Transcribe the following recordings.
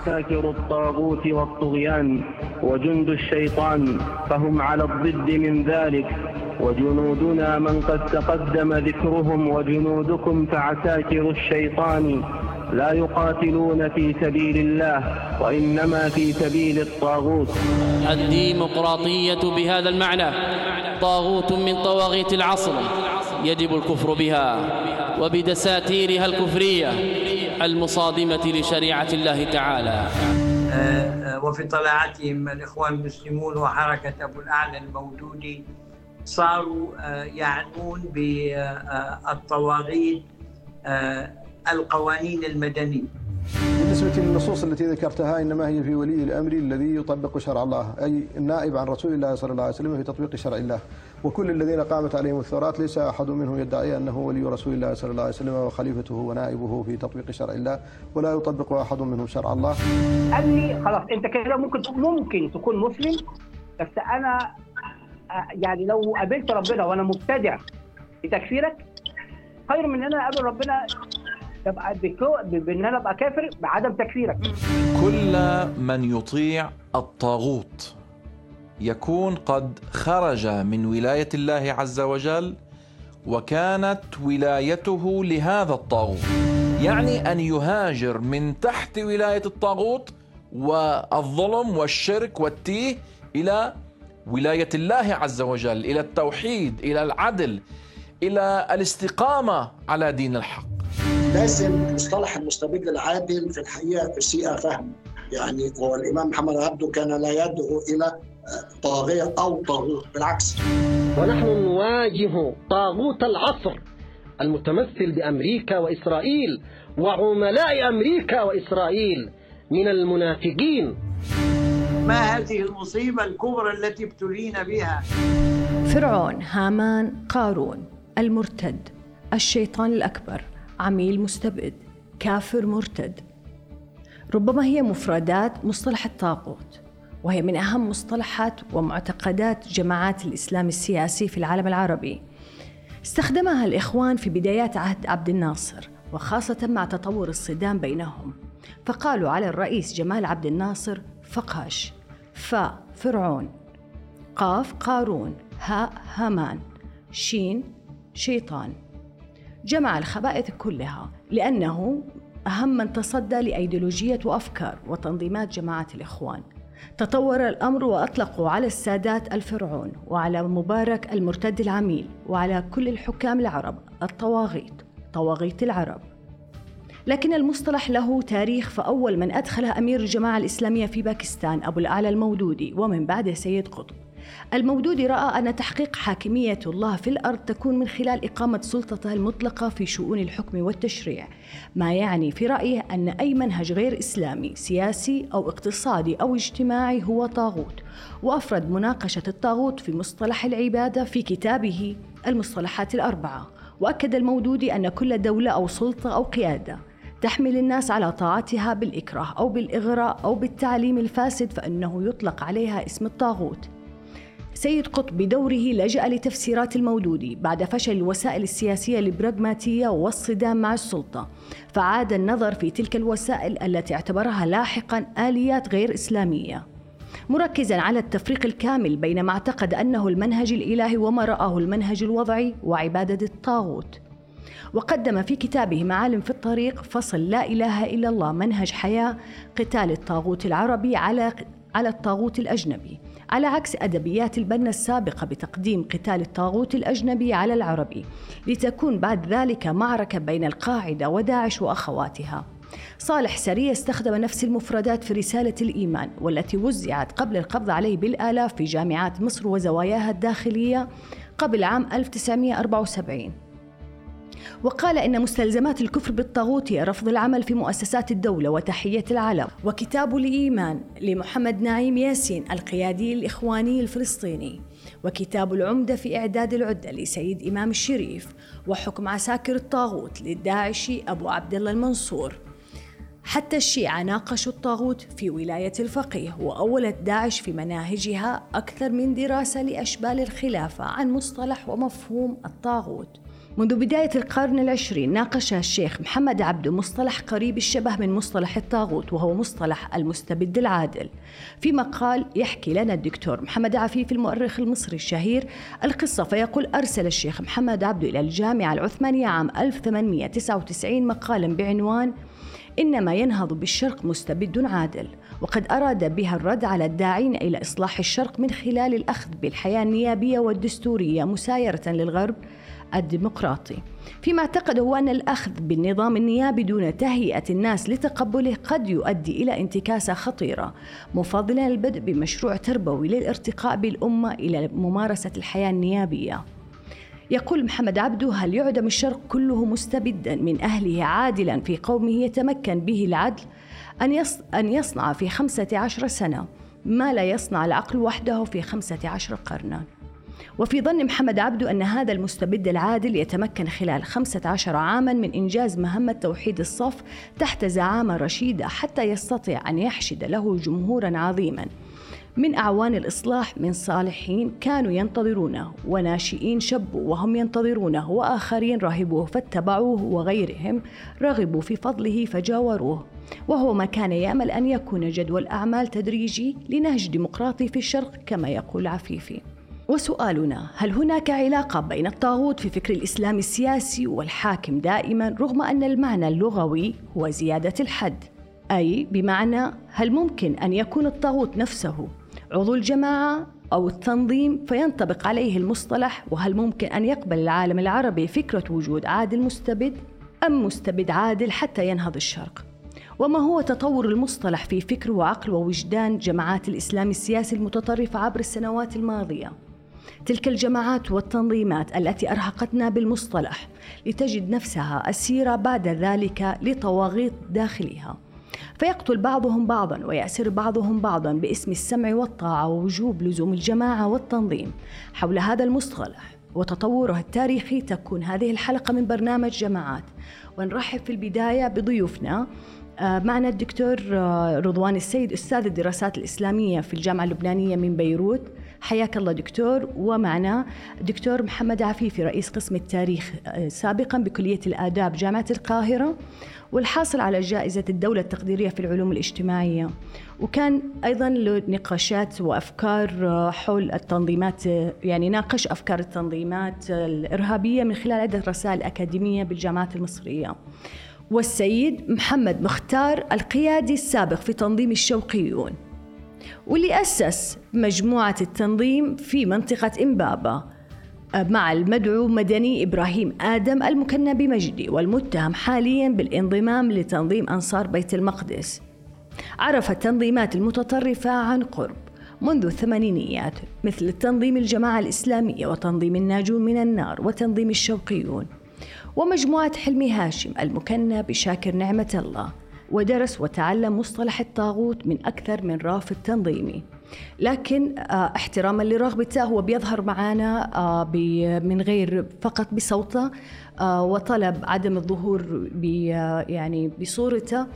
عساكر الطاغوت والطغيان وجند الشيطان فهم على الضد من ذلك وجنودنا من قد تقدم ذكرهم وجنودكم فعساكر الشيطان لا يقاتلون في سبيل الله وإنما في سبيل الطاغوت. الديمقراطية بهذا المعنى. طاغوت من طواغيت العصر. يجب الكفر بها. وبدساتيرها الكفرية. المصادمة لشريعة الله تعالى. آه، آه، وفي طلعتهم الإخوان المسلمون وحركة أبو الأعلى المودودي صاروا آه، يعنون بالطواغيت القوانين المدنية. بالنسبة للنصوص التي ذكرتها إنما هي في ولي الأمر الذي يطبق شرع الله أي النائب عن رسول الله صلى الله عليه وسلم في تطبيق شرع الله. وكل الذين قامت عليهم الثورات ليس أحد منهم يدعي أنه ولي رسول الله صلى الله عليه وسلم وخليفته ونائبه في تطبيق شرع الله ولا يطبق أحد منهم شرع الله. قال لي خلاص أنت كده ممكن ممكن تكون مسلم بس أنا يعني لو قابلت ربنا وأنا مبتدع بتكفيرك خير من إن أنا أقابل ربنا تبقى بإن أنا أبقى كافر بعدم تكفيرك. كل من يطيع الطاغوت. يكون قد خرج من ولاية الله عز وجل وكانت ولايته لهذا الطاغوت. يعني أن يهاجر من تحت ولاية الطاغوت والظلم والشرك والتيه إلى ولاية الله عز وجل إلى التوحيد إلى العدل إلى الاستقامة على دين الحق. لازم مصطلح المستبد العادل في الحقيقة اسيء فهم. يعني هو الإمام محمد عبده كان لا يدعو إلى طاغية أو طاغوت بالعكس. ونحن نواجه طاغوت العصر المتمثل بأمريكا وإسرائيل وعملاء أمريكا وإسرائيل من المنافقين. ما هذه المصيبة الكبرى التي ابتلينا بها؟ فرعون هامان قارون المرتد الشيطان الأكبر عميل مستبد كافر مرتد. ربما هي مفردات مصطلح الطاغوت. وهي من أهم مصطلحات ومعتقدات جماعات الإسلام السياسي في العالم العربي. استخدمها الإخوان في بدايات عهد عبد الناصر وخاصة مع تطور الصدام بينهم. فقالوا على الرئيس جمال عبد الناصر فقاش ف فرعون قاف قارون هاء هامان شين شيطان. جمع الخبائث كلها لأنه أهم من تصدى لأيديولوجية وأفكار وتنظيمات جماعة الإخوان. تطور الأمر وأطلقوا على السادات الفرعون وعلى مبارك المرتد العميل وعلى كل الحكام العرب الطواغيت طواغيت العرب. لكن المصطلح له تاريخ فأول من أدخله أمير الجماعة الإسلامية في باكستان أبو الأعلى المودودي ومن بعده سيد قطب. المودودي رأى أن تحقيق حاكمية الله في الأرض تكون من خلال إقامة سلطته المطلقة في شؤون الحكم والتشريع ما يعني في رأيه أن أي منهج غير إسلامي سياسي أو اقتصادي أو اجتماعي هو طاغوت وأفرد مناقشة الطاغوت في مصطلح العبادة في كتابه المصطلحات الأربعة وأكد المودودي أن كل دولة أو سلطة أو قيادة تحمل الناس على طاعتها بالإكراه أو بالإغراء أو بالتعليم الفاسد فإنه يطلق عليها اسم الطاغوت. سيد قطب بدوره لجأ لتفسيرات المودودي بعد فشل الوسائل السياسية البراغماتية والصدام مع السلطة. فعاد النظر في تلك الوسائل التي اعتبرها لاحقا آليات غير إسلامية. مركزا على التفريق الكامل بين ما اعتقد أنه المنهج الإلهي وما رآه المنهج الوضعي وعبادة الطاغوت. وقدم في كتابه معالم في الطريق فصل لا إله إلا الله منهج حياة قتال الطاغوت العربي على على الطاغوت الأجنبي. على عكس أدبيات البنا السابقة بتقديم قتال الطاغوت الأجنبي على العربي لتكون بعد ذلك معركة بين القاعدة وداعش وأخواتها. صالح سرية استخدم نفس المفردات في رسالة الإيمان والتي وزعت قبل القبض عليه بالآلاف في جامعات مصر وزواياها الداخلية قبل عام 1974 وقال إن مستلزمات الكفر بالطاغوت هي رفض العمل في مؤسسات الدولة وتحية العلم وكتاب الإيمان لمحمد نعيم ياسين القيادي الإخواني الفلسطيني. وكتاب العمدة في إعداد العدة لسيد إمام الشريف. وحكم عساكر الطاغوت للداعشي أبو عبد الله المنصور. حتى الشيعة ناقشوا الطاغوت في ولاية الفقيه وأولت داعش في مناهجها أكثر من دراسة لأشبال الخلافة عن مصطلح ومفهوم الطاغوت. منذ بداية القرن العشرين ناقش الشيخ محمد عبده مصطلح قريب الشبه من مصطلح الطاغوت وهو مصطلح المستبد العادل. في مقال يحكي لنا الدكتور محمد عفيف المؤرخ المصري الشهير القصة فيقول أرسل الشيخ محمد عبده إلى الجامعة العثمانية عام 1899 مقالا بعنوان إنما ينهض بالشرق مستبد عادل وقد أراد بها الرد على الداعين إلى إصلاح الشرق من خلال الأخذ بالحياة النيابية والدستورية مسايرة للغرب. الديمقراطي. فيما اعتقد هو أن الأخذ بالنظام النيابي دون تهيئة الناس لتقبله قد يؤدي إلى انتكاسة خطيرة مفضلا البدء بمشروع تربوي للارتقاء بالأمة إلى ممارسة الحياة النيابية. يقول محمد عبده هل يعدم الشرق كله مستبدا من أهله عادلا في قومه يتمكن به العدل؟ أن أن يصنع في خمسة عشر سنة ما لا يصنع العقل وحده في خمسة عشر قرنا؟ وفي ظن محمد عبده أن هذا المستبد العادل يتمكن خلال خمسة عشر عاما من إنجاز مهمة توحيد الصف تحت زعامة رشيدة حتى يستطيع أن يحشد له جمهورا عظيما. من أعوان الإصلاح من صالحين كانوا ينتظرونه وناشئين شبوا وهم ينتظرونه وآخرين رهبوه فاتبعوه وغيرهم رغبوا في فضله فجاوروه. وهو ما كان يأمل أن يكون جدول أعمال تدريجي لنهج ديمقراطي في الشرق كما يقول عفيفي. وسؤالنا هل هناك علاقة بين الطاغوت في فكر الإسلام السياسي والحاكم دائما رغم أن المعنى اللغوي هو زيادة الحد؟ أي بمعنى هل ممكن أن يكون الطاغوت نفسه عضو الجماعة أو التنظيم فينطبق عليه المصطلح؟ وهل ممكن أن يقبل العالم العربي فكرة وجود عادل مستبد أم مستبد عادل حتى ينهض الشرق؟ وما هو تطور المصطلح في فكر وعقل ووجدان جماعات الإسلام السياسي المتطرفة عبر السنوات الماضية؟ تلك الجماعات والتنظيمات التي أرهقتنا بالمصطلح لتجد نفسها أسيرة بعد ذلك لطواغيت داخلها. فيقتل بعضهم بعضا ويأسر بعضهم بعضا باسم السمع والطاعة ووجوب لزوم الجماعة والتنظيم حول هذا المصطلح. وتطوره التاريخي تكون هذه الحلقة من برنامج جماعات. ونرحب في البداية بضيوفنا. آه، معنا الدكتور آه، رضوان السيد أستاذ الدراسات الإسلامية في الجامعة اللبنانية من بيروت. حياك الله دكتور. ومعنا دكتور محمد عفيفي رئيس قسم التاريخ آه، سابقا بكلية الآداب جامعة القاهرة والحاصل على جائزة الدولة التقديرية في العلوم الاجتماعية. وكان أيضا له نقاشات وأفكار آه، حول التنظيمات آه، يعني ناقش أفكار التنظيمات الإرهابية من خلال عدة رسائل أكاديمية بالجامعات المصرية. والسيد محمد مختار القيادي السابق في تنظيم الشوقيون. واللي أسس مجموعة التنظيم في منطقة إمبابة مع المدعو مدني إبراهيم آدم المكنى بمجدي والمتهم حاليا بالانضمام لتنظيم أنصار بيت المقدس. عرف التنظيمات المتطرفة عن قرب منذ الثمانينيات مثل تنظيم الجماعة الإسلامية وتنظيم الناجون من النار وتنظيم الشوقيون ومجموعة حلمي هاشم المكنى بشاكر نعمة الله. ودرس وتعلم مصطلح الطاغوت من أكثر من رافد تنظيمي لكن آه، احتراما لرغبته هو بيظهر معنا آه، من غير فقط بصوته آه، وطلب عدم الظهور يعني بصورته.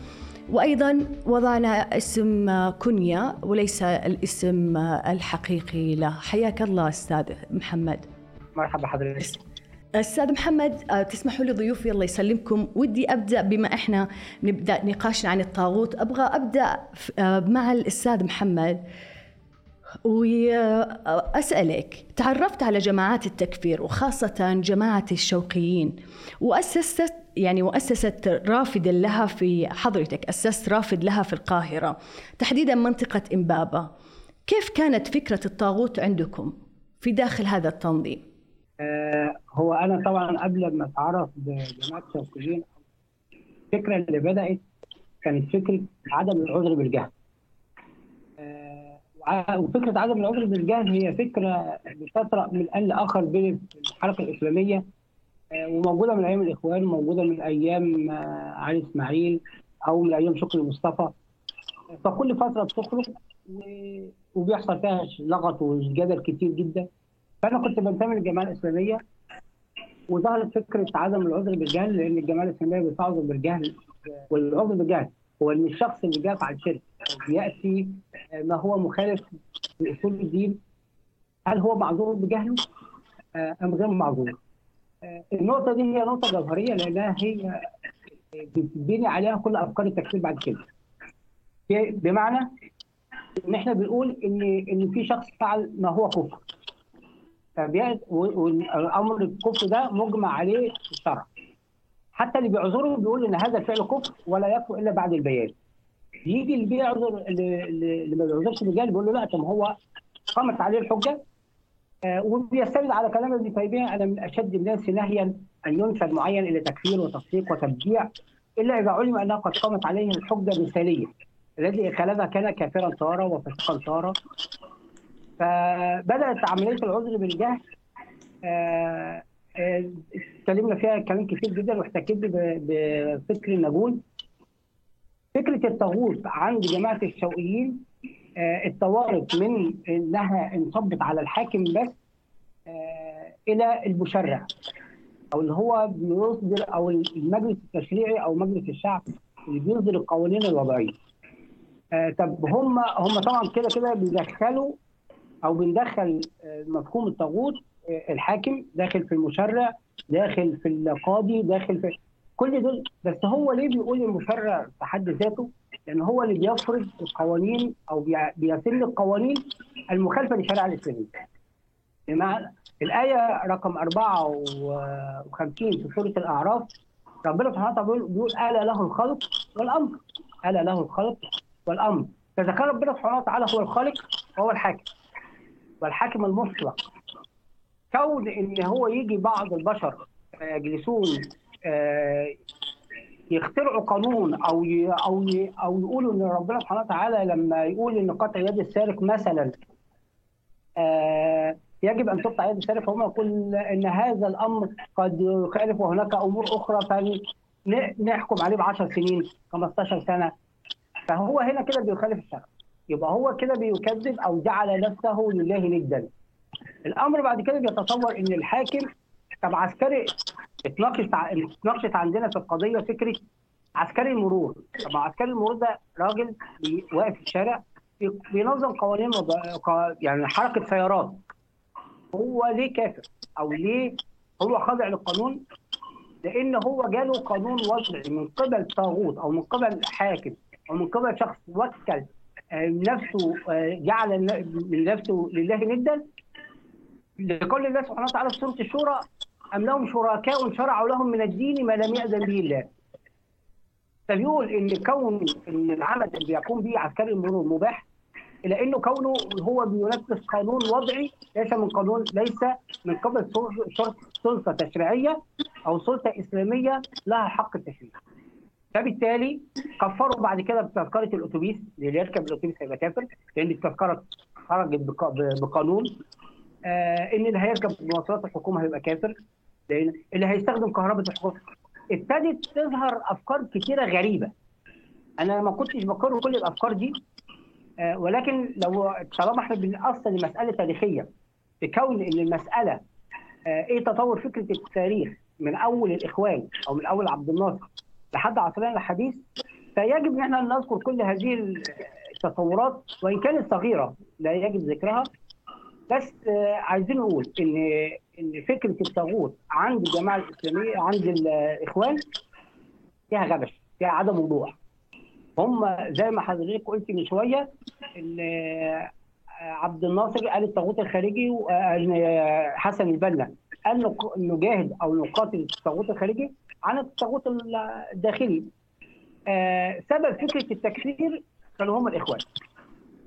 وأيضا وضعنا اسم كنيا وليس الاسم الحقيقي له. حياك الله أستاذ محمد. مرحبا حضرتك. أستاذ محمد آه، تسمحوا لي ضيوفي الله يسلمكم. ودي أبدأ بما إحنا نبدأ نقاشنا عن الطاغوت. أبغى أبدأ آه، مع الأستاذ محمد. وأسألك تعرفت على جماعات التكفير وخاصة جماعة الشوقيين وأسست يعني وأسست رافد لها في حضرتك أسست رافد لها في القاهرة تحديدا منطقة إمبابة. كيف كانت فكرة الطاغوت عندكم في داخل هذا التنظيم؟ آه، هو أنا طبعا قبل ما أتعرف بجماعه الشوقيين الفكرة اللي بدأت كانت فكرة عدم العذر بالجهل. آه، وفكرة عدم العذر بالجهل هي فكرة بتطرأ من ان لاخر بين الحركة الإسلامية آه، وموجودة من أيام الإخوان وموجوده من أيام علي إسماعيل أو من أيام شكري مصطفى فكل فترة بتخرج وبيحصل فيها لغط وجدل كتير جدا فأنا كنت بنتمي للجماعه الإسلامية وظهرت فكرة عدم العذر بالجهل لأن الجماعه الإسلامية بتعذر بالجهل والعذر بالجهل هو إن الشخص اللي جاء على الشرك ياتي ما هو مخالف لأصول الدين هل هو معذور بجهله؟ أم غير معذور؟ آه، النقطة دي هي نقطة جوهرية لأنها هي بتبني عليها كل أفكار التكفير بعد كده. بمعنى إن إحنا بنقول ان إن في شخص فعل ما هو كفر. والامر الكفر ده مجمع عليه الشرع حتى اللي بيعذره بيقول إن هذا الفعل كفر ولا يكفر إلا بعد البيان. يجي اللي بيعذر اللي, ما بيعذرش الرجال بيقول له لا طب هو قامت عليه الحجة؟ آه، وبيستند على كلام ابن تيمية أنا من أشد الناس نهيا أن ينسب معين إلى تكفير وتصديق وتبديع إلا إذا علم أنها قد قامت عليه الحجة مثاليه الذي خلفها كان كافرا صار وفاسقا صار فبدأت عملية العذر بالجهل آه، آه، اتكلمنا فيها كلام كتير جدا واحتكيت بفكر النجول فكرة الطاغوت عند جماعة الشوقيين آه، اتطورت من إنها انصبت على الحاكم بس إلى المشرع أو اللي هو بيصدر أو المجلس التشريعي أو مجلس الشعب اللي بيصدر القوانين الوضعية. آه، طب هم هم طبعا كده كده بيدخلوا أو بندخل آه، مفهوم الطاغوت آه، الحاكم داخل في المشرع داخل في القاضي داخل في كل دول بس هو ليه بيقول المشرع في حد ذاته؟ لأن هو اللي بيفرض القوانين أو بي- بيسن القوانين المخالفة للشريعة الإسلامية. بمعنى الآية رقم 54 في سورة الأعراف ربنا سبحانه وتعالى بيقول ألا له الخلق والأمر ألا له الخلق والأمر فإذا كان ربنا سبحانه وتعالى هو الخالق وهو الحاكم والحاكم المطلق كون إن هو يجي بعض البشر آه، يجلسون آه، يخترعوا قانون أو. أو. أو يقولوا إن ربنا سبحانه وتعالى لما يقول إن قطع يد السارق مثلا آه، يجب أن تقطع يد السارق فهم يقول إن هذا الأمر قد يخالف وهناك أمور أخرى فنحكم عليه ب 10 سنين 15 سنة فهو هنا كده بيخالف الشرع يبقى هو كده بيكذب أو جعل نفسه لله ندا. الأمر بعد كده بيتصور إن الحاكم طب عسكري اتناقشت اتناقشت عندنا في القضية فكره عسكري المرور. طب عسكري المرور ده راجل واقف في الشارع بي- بينظم قوانين قا- يعني حركة سيارات. هو ليه كافر؟ أو ليه هو خاضع للقانون؟ لأن هو جاله قانون وضعي من قبل طاغوت أو من قبل حاكم أو من قبل شخص وكل نفسه آه، جعل من نفسه لله ندا لقول الله سبحانه وتعالى في سورة الشورى أم لهم شركاء شرعوا لهم من الدين ما لم يأذن به الله فبيقول إن كون إن العمل اللي بيقوم به عسكري المرور مباح إلا إنه كونه هو بينفذ قانون وضعي ليس من قانون ليس من قبل سلطة تشريعية أو سلطة إسلامية لها حق التشريع. فبالتالي كفروا بعد كده بتذكرة الأتوبيس اللي يركب الأتوبيس هيبقى كافر لأن التذكرة خرجت بقانون. آه إن اللي هيركب مواصلات الحكومة هيبقى كافر لأن اللي هيستخدم كهرباء الحكومة. ابتدت تظهر أفكار كتيرة غريبة. أنا ما كنتش بقر كل الأفكار دي آه، ولكن لو طالما إحنا بنأصل لمساله تاريخيه بكون إن المسألة آه، إيه تطور فكرة التاريخ من أول الإخوان أو من أول عبد الناصر لحد عصرنا الحديث فيجب إن إحنا نذكر كل هذه التطورات وإن كانت صغيرة لا يجب ذكرها. بس آه، عايزين نقول إن إن فكرة الطاغوت عند الجماعة الإسلامية عند الإخوان فيها غبش فيها عدم وضوح. هم زي ما حضرتك قلت من شوية آه، عبد الناصر قال الطاغوت الخارجي وان حسن البنا قال نجاهد أو نقاتل الطاغوت الخارجي. عن الطاغوت الداخلي. آه، سبب فكرة التكفير كانوا هم الإخوان.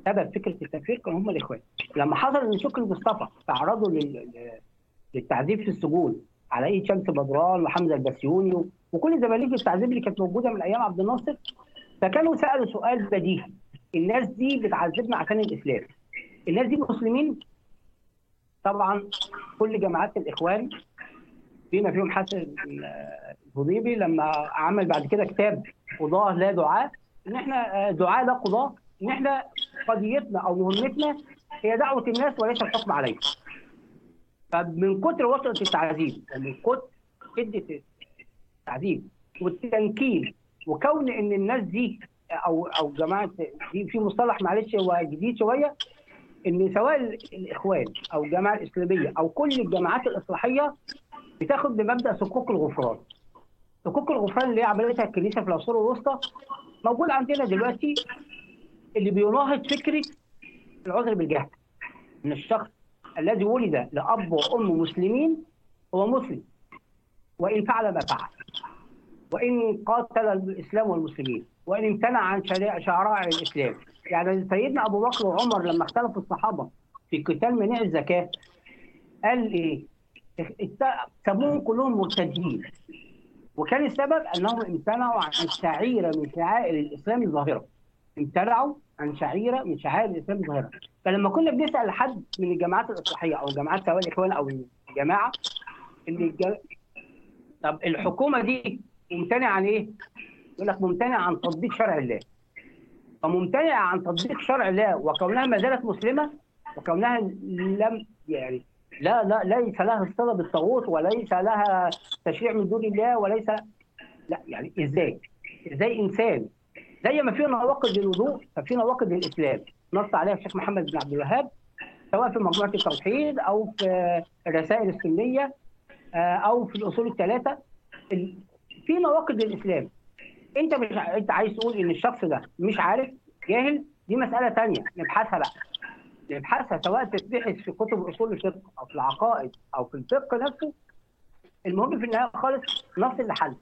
سبب فكرة التكفير كانوا هم الإخوان. لما حصل إن شكري مصطفى تعرضوا لل- للتعذيب في السجون على ايد شمس بدران وحمزة البسيوني وكل زماليك التعذيب اللي كانت موجودة من أيام عبد الناصر فكانوا سألوا سؤال بديهي. الناس دي بتعذبنا عشان الإسلام. الناس دي مسلمين؟ طبعا كل جماعات الإخوان بما فيهم حسن الهضيبي لما عمل بعد كده كتاب قضاه لا دعاء إن إحنا آه، دعاء لا قضاه إن إحنا قضيتنا أو مهمتنا هي دعوة الناس وليس الحكم عليهم. فمن كتر وطأة التعذيب ومن كتر شدة التعذيب والتنكيل وكون إن الناس دي أو أو جماعة دي في مصطلح معلش هو جديد شوية إن سواء الإخوان أو الجماعة الإسلامية أو كل الجماعات الإصلاحية بتاخد بمبدأ صكوك الغفران صكوك الغفران اللي هي عملتها الكنيسة في العصور الوسطى موجود عندنا دلوقتي اللي بيناهض فكرة العذر بالجهل إن الشخص الذي ولد لأب وأم مسلمين هو مسلم وإن فعل ما فعل وإن قاتل الإسلام والمسلمين وإن امتنع عن شرائع الإسلام يعني سيدنا أبو بكر وعمر لما اختلفوا الصحابة في قتال منع الزكاة قال إيه؟ سموهم كلهم مرتدين وكان السبب انهم امتنعوا عن شعيره من شعائر الإسلام الظاهرة. امتنعوا عن شعيره من شعائر الإسلام الظاهرة. فلما كنا بنسأل حد من الجماعات الإصلاحية أو الجماعات سواء الإخوان أو الجماعة اللي الج... طب الحكومة دي ممتنعة عن إيه؟ يقول لك ممتنعة عن تطبيق شرع الله. فممتنعة عن تطبيق شرع الله وكونها ما زالت مسلمة وكونها لم يعني لا لا ليس لها الصله بالطاغوت وليس لها تشريع من دون الله وليس لا يعني إزاي؟ إزاي إنسان؟ زي ما في نواقض للوضوء ففي نواقض للإسلام. نص عليها الشيخ محمد بن عبد الوهاب سواء في مجموعة التوحيد أو في الرسائل السنية آه، أو في الأصول الثلاثة. ال- في نواقض للإسلام. أنت مش أنت عايز تقول إن الشخص ده مش عارف جاهل؟ دي مسألة ثانية نبحثها بقى. نبحثها سواء تتبحث في كتب أصول الفقه أو في العقائد أو في الفقه نفسه المهم في النهاية خالص نصل لحل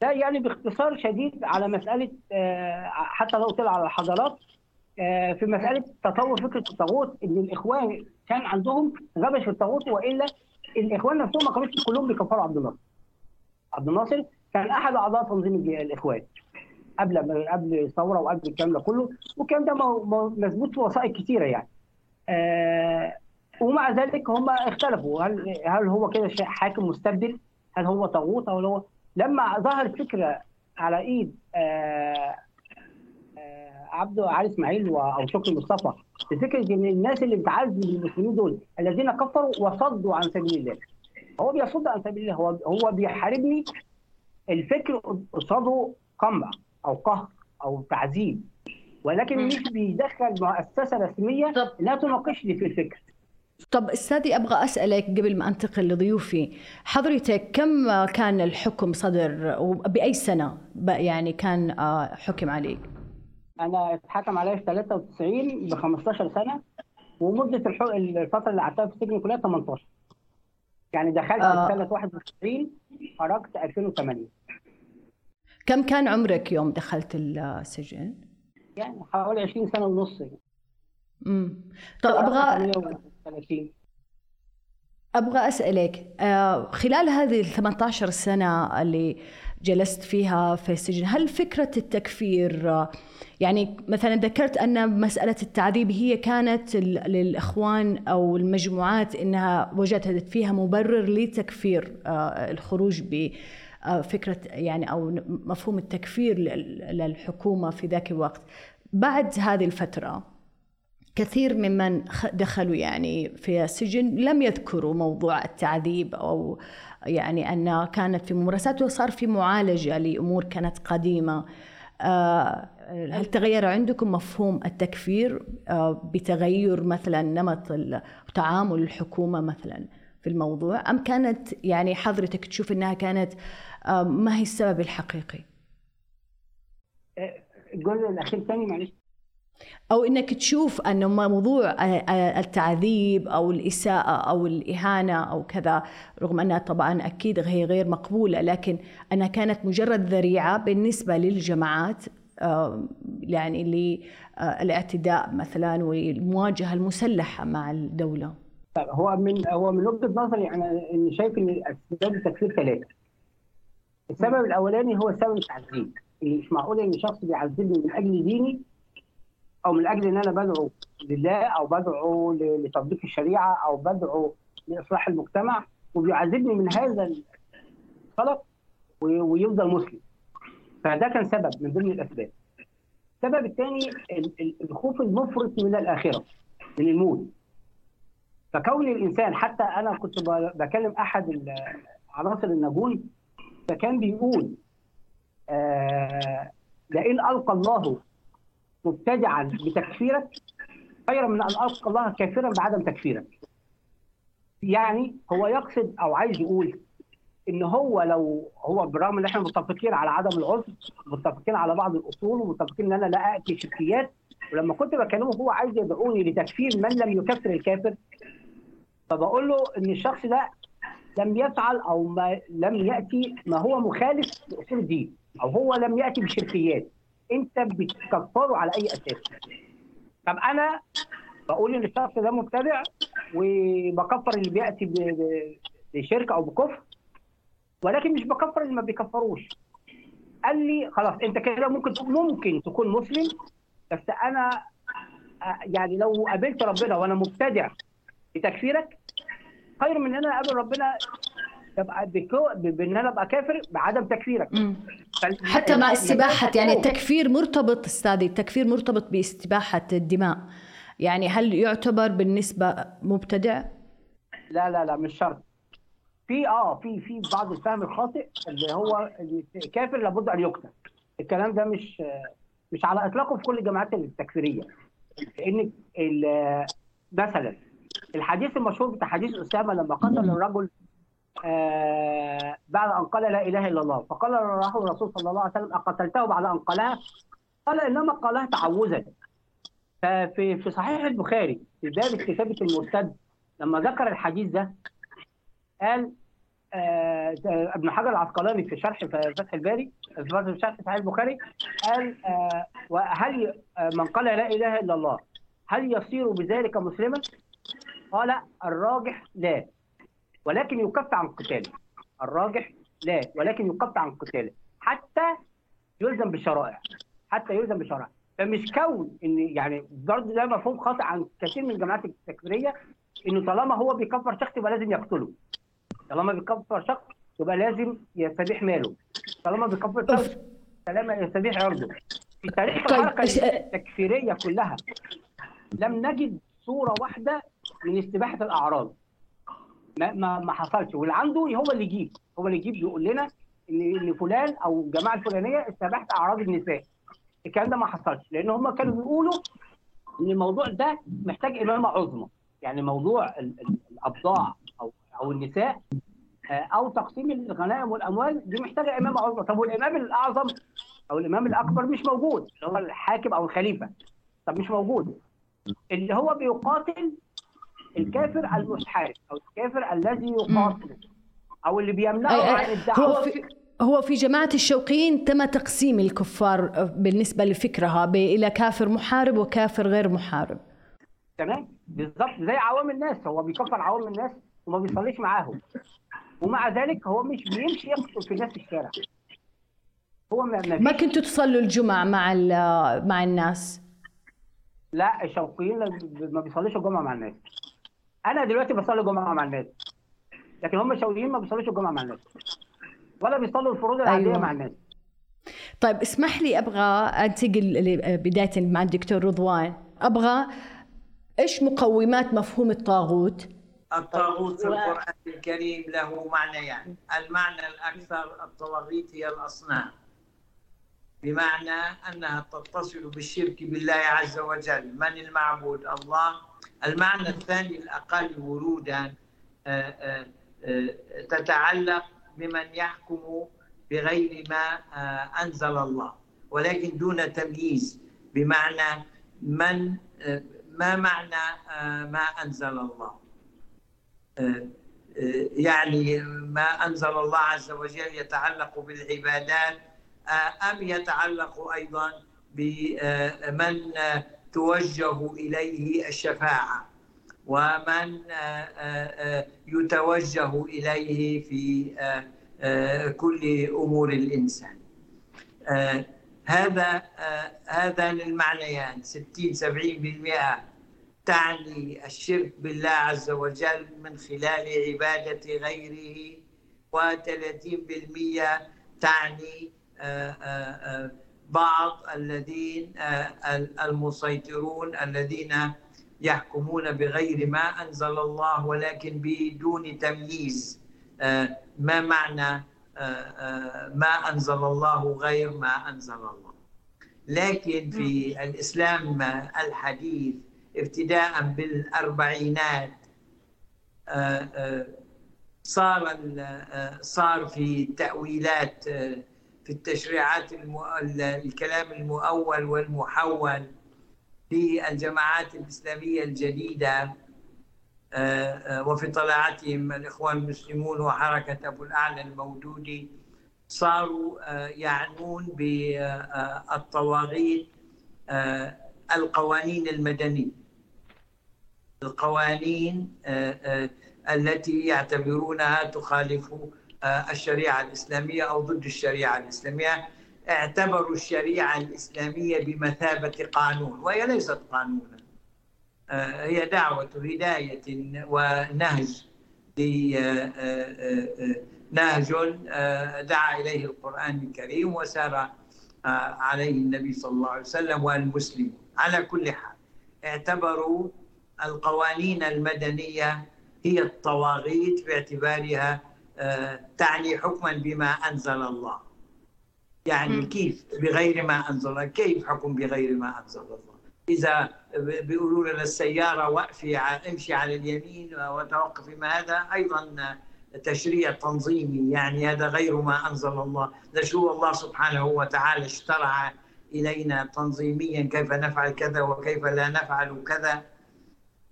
ده يعني باختصار شديد على مسألة آه، حتى لو طلع على الحضارات آه، في مسألة تطور فكرة الطاغوت إن الإخوان كان عندهم غبش في الطاغوت وإلا الإخوان نفسهم ما كانوش كلهم بيكفروا عبد الناصر. عبد الناصر كان أحد أعضاء تنظيم الإخوان قبل قبل الثورة وقبل الكلام ده كله والكلام ده مثبوت في وثائق كثيره يعني. آه ومع ذلك هم اختلفوا. هل هل هو كده حاكم مستبدل؟ هل هو طاغوت أو هو لما ظهرت فكرة على إيد آه آه، عبده علي إسماعيل أو شكري مصطفى بفكره إن الناس اللي بتعذب المسلمين دول الذين كفروا وصدوا عن سبيل الله. هو بيصد عن سبيل الله. هو هو بيحاربني. الفكر قصاده قمع. أو قهر أو تعذيب. ولكن مش بيدخل مؤسسة رسمية انها تناقشني في الفكر. طب أستاذي أبغى أسألك قبل ما أنتقل لضيوفي. حضرتك كم كان الحكم صدر وباي سنة؟ ب- يعني كان آه، حكم عليك؟ أنا أتحكم عليا في 93 ب 15 سنة ومدة الحق... الفترة اللي قعدتها في السجن كلها 18 يعني دخلت آه. سنه 91 خرجت 2008 كم كان عمرك يوم دخلت السجن؟ يعني حوالي 20 سنة ونص. امم طب أبغى 30 أبغى أسألك آه، خلال هذه ال 18 سنة اللي جلست فيها في السجن هل فكرة التكفير آه، يعني مثلا ذكرت أن مسألة التعذيب هي كانت للإخوان أو المجموعات إنها وجدت فيها مبرر لتكفير آه، الخروج بفكره يعني أو مفهوم التكفير لل- للحكومة في ذاك الوقت. بعد هذه الفترة كثير ممن دخلوا يعني في السجن لم يذكروا موضوع التعذيب أو يعني أن كانت في ممارسات وصار في معالجة لأمور كانت قديمة. آه، هل تغير عندكم مفهوم التكفير آه، بتغير مثلا نمط تعامل الحكومة مثلا في الموضوع؟ أم كانت يعني حضرتك تشوف إنها كانت آه، ما هي السبب الحقيقي؟ الجزء الأخير تاني معلش أو إنك تشوف أنه موضوع التعذيب أو الإساءة أو الإهانة أو كذا رغم أنها طبعا أكيد هي غير مقبولة لكن أنها كانت مجرد ذريعة بالنسبة للجماعات آه، يعني للاعتداء مثلا والمواجهة المسلحة مع الدولة طيب هو من هو من وجهة نظري أنا شايف إن أسباب التكفير ثلاثة. السبب الأولاني هو سبب التعذيب، مش معقول إن شخص بيعذبني من أجل ديني أو من أجل إن أنا بدعو لله أو بدعو لتطبيق الشريعة أو بدعو لإصلاح المجتمع وبيعذبني من هذا الطلب و- ويفضل مسلم. فده كان سبب من ضمن الأسباب. السبب الثاني ال- ال- الخوف المفرط من الآخرة من الموت. فكون الإنسان حتى أنا كنت بكلم أحد عناصر النجوم فكان بيقول آه لئن ألقى الله مبتدعا بتكفيرك خيرا من أن ألقى الله كافرا بعدم تكفيرك. يعني هو يقصد أو عايز يقول إن هو لو هو بالرغم إن إحنا متفقين على عدم العذر متفقين على بعض الأصول ومتفقين إن أنا لا اتي شركيات ولما كنت بكلمه هو عايز يدعوني لتكفير من لم يكفر الكافر فبقول له إن الشخص ده لم يفعل أو ما لم يأتي ما هو مخالف لأصول الدين أو هو لم يأتي بشركيات أنت بتكفره على أي أساس؟ طب أنا بقول إن الشخص ده مبتدع وبكفر اللي بيأتي بشرك أو بكفر ولكن مش بكفر اللي ما بيكفروش. قال لي خلاص أنت كده ممكن ممكن تكون مسلم بس أنا آه، يعني لو قابلت ربنا وأنا مبتدع بتكفيرك خير من إن أنا أقابل ربنا يبقى بكو- بإن أنا أبقى كافر بعدم تكفيرك. فال- حتى مع ال- استباحة يعني التكفير- مرتبط أستاذي التكفير مرتبط باستباحة الدماء. يعني هل يعتبر بالنسبة مبتدع؟ لا لا لا مش شرط. في آه في في بعض الفهم الخاطئ اللي هو اللي كافر لابد أن يقتل. الكلام ده مش مش على إطلاقه في كل الجماعات التكفيرية. لأن مثلا الحديث المشهور بتاع حديث أسامة لما قتل الرجل آه بعد أن قال لا إله إلا الله. فقال له الرسول صلى الله عليه وسلم أقتلته بعد أن قالها قال إنما قالها تعوذا. ففي في صحيح البخاري في باب كتابه المرتد لما ذكر الحديث ده قال آه ابن حجر العسقلاني في شرح فتح الباري في شرح صحيح البخاري قال آه وهل آه من قال لا إله إلا الله هل يصير بذلك مسلما؟ قال الراجح لا ولكن يكف عن قتاله الراجح لا ولكن يكف عن قتاله حتى يلزم بالشرائع حتى يلزم بالشرائع فمش كون إن يعني برضه ده مفهوم خاطئ عن كثير من الجماعات التكفيرية إنه طالما هو بيكفر شخص يبقى لازم يقتله. طالما بيكفر شخص يبقى لازم يستبيح ماله. طالما بيكفر شخص طالما يستبيح عرضه. في تاريخ طيب، الحركة التكفيرية كلها لم نجد صورة واحدة من استباحة الأعراض. ما ما ما حصلش. واللي عنده هو اللي يجيب. هو اللي يجيب يقول لنا ان إن فلان أو الجماعه الفلانية استباحت أعراض النساء. الكلام ده ما حصلش. لأن هم كانوا بيقولوا إن الموضوع ده محتاج إمامة عظمى. يعني موضوع ال- ال- الأبضاع أو أو النساء آه، أو تقسيم الغنائم والأموال دي محتاجة إمامة عظمى. طب والإمام الأعظم أو الإمام الأكبر مش موجود اللي هو الحاكم أو الخليفة. طب مش موجود. اللي هو بيقاتل الكافر المستحارب أو الكافر الذي يقاتل أو اللي بيمنعه عن الدعوة هو في هو في جماعة الشوقيين تم تقسيم الكفار بالنسبة لفكرها إلى كافر محارب وكافر غير محارب. تمام؟ بالظبط زي عوام الناس هو بيكفر عوام الناس وما بيصليش معاهم. ومع ذلك هو مش بيمشي يقتل في الناس في الشارع. هو ما, ما ما كنتوا تصلوا الجمعة مع مع الناس؟ لا الشوقيين ما بيصليش الجمعة مع الناس. أنا دلوقتي بصلي الجمعه مع الناس لكن هم الشوقيين ما بيصلوش الجمعة مع الناس ولا بيصلوا الفروض العادية أيوة. مع الناس. طيب اسمح لي أبغى أنتقل ل- بداية مع الدكتور رضوان. أبغى إيش مقومات مفهوم الطاغوت؟ الطاغوت في القرآن الكريم له معنيان المعنى الأكثر الطواغيت هي الأصنام. بمعنى أنها تتصل بالشرك بالله عز وجل. من المعبود؟ الله. المعنى الثاني الأقل ورودا آه، آه، آه، تتعلق بمن يحكم بغير ما أنزل الله. ولكن دون تمييز بمعنى من ما معنى ما أنزل الله؟ يعني ما أنزل الله عز وجل يتعلق بالعبادات أم يتعلق أيضا بمن آه، توجه إليه الشفاعة ومن آه، آه، آه، يتوجه إليه في آه، آه، كل أمور الإنسان. آه، هذا آه، هذان المعنيان 60 70% تعني الشرك بالله عز وجل من خلال عبادة غيره و30% تعني آه، آه، آه، بعض الذين آه، المسيطرون الذين يحكمون بغير ما أنزل الله ولكن بدون تمييز. آه، ما معنى آه، آه، ما أنزل الله غير ما أنزل الله؟ لكن في الإسلام الحديث ابتداء بالأربعينات صار صار في تأويلات في التشريعات المو... الكلام المؤول والمحول في الجماعات الإسلامية الجديدة وفي طلعتهم الإخوان المسلمون وحركة أبو الأعلى المودودي صاروا يعنون بالطواغيت القوانين المدنية. القوانين التي يعتبرونها تخالف الشريعة الإسلامية أو ضد الشريعة الإسلامية اعتبروا الشريعة الإسلامية بمثابة قانون وهي ليست قانونا. هي دعوة هداية ونهج نهج دعا إليه القرآن الكريم وسار عليه النبي صلى الله عليه وسلم والمسلمون. على كل حال اعتبروا القوانين المدنية هي الطواغيت باعتبارها تعني حكما بما أنزل الله. يعني كيف؟ بغير ما الله. كيف حكم بغير ما أنزل الله؟ إذا بيقولوا لنا السيارة وقفي امشي على اليمين وتوقفي ما هذا أيضا تشريع تنظيمي. يعني هذا غير ما أنزل الله. نشوف الله سبحانه وتعالى اشترع إلينا تنظيميا كيف نفعل كذا وكيف لا نفعل كذا.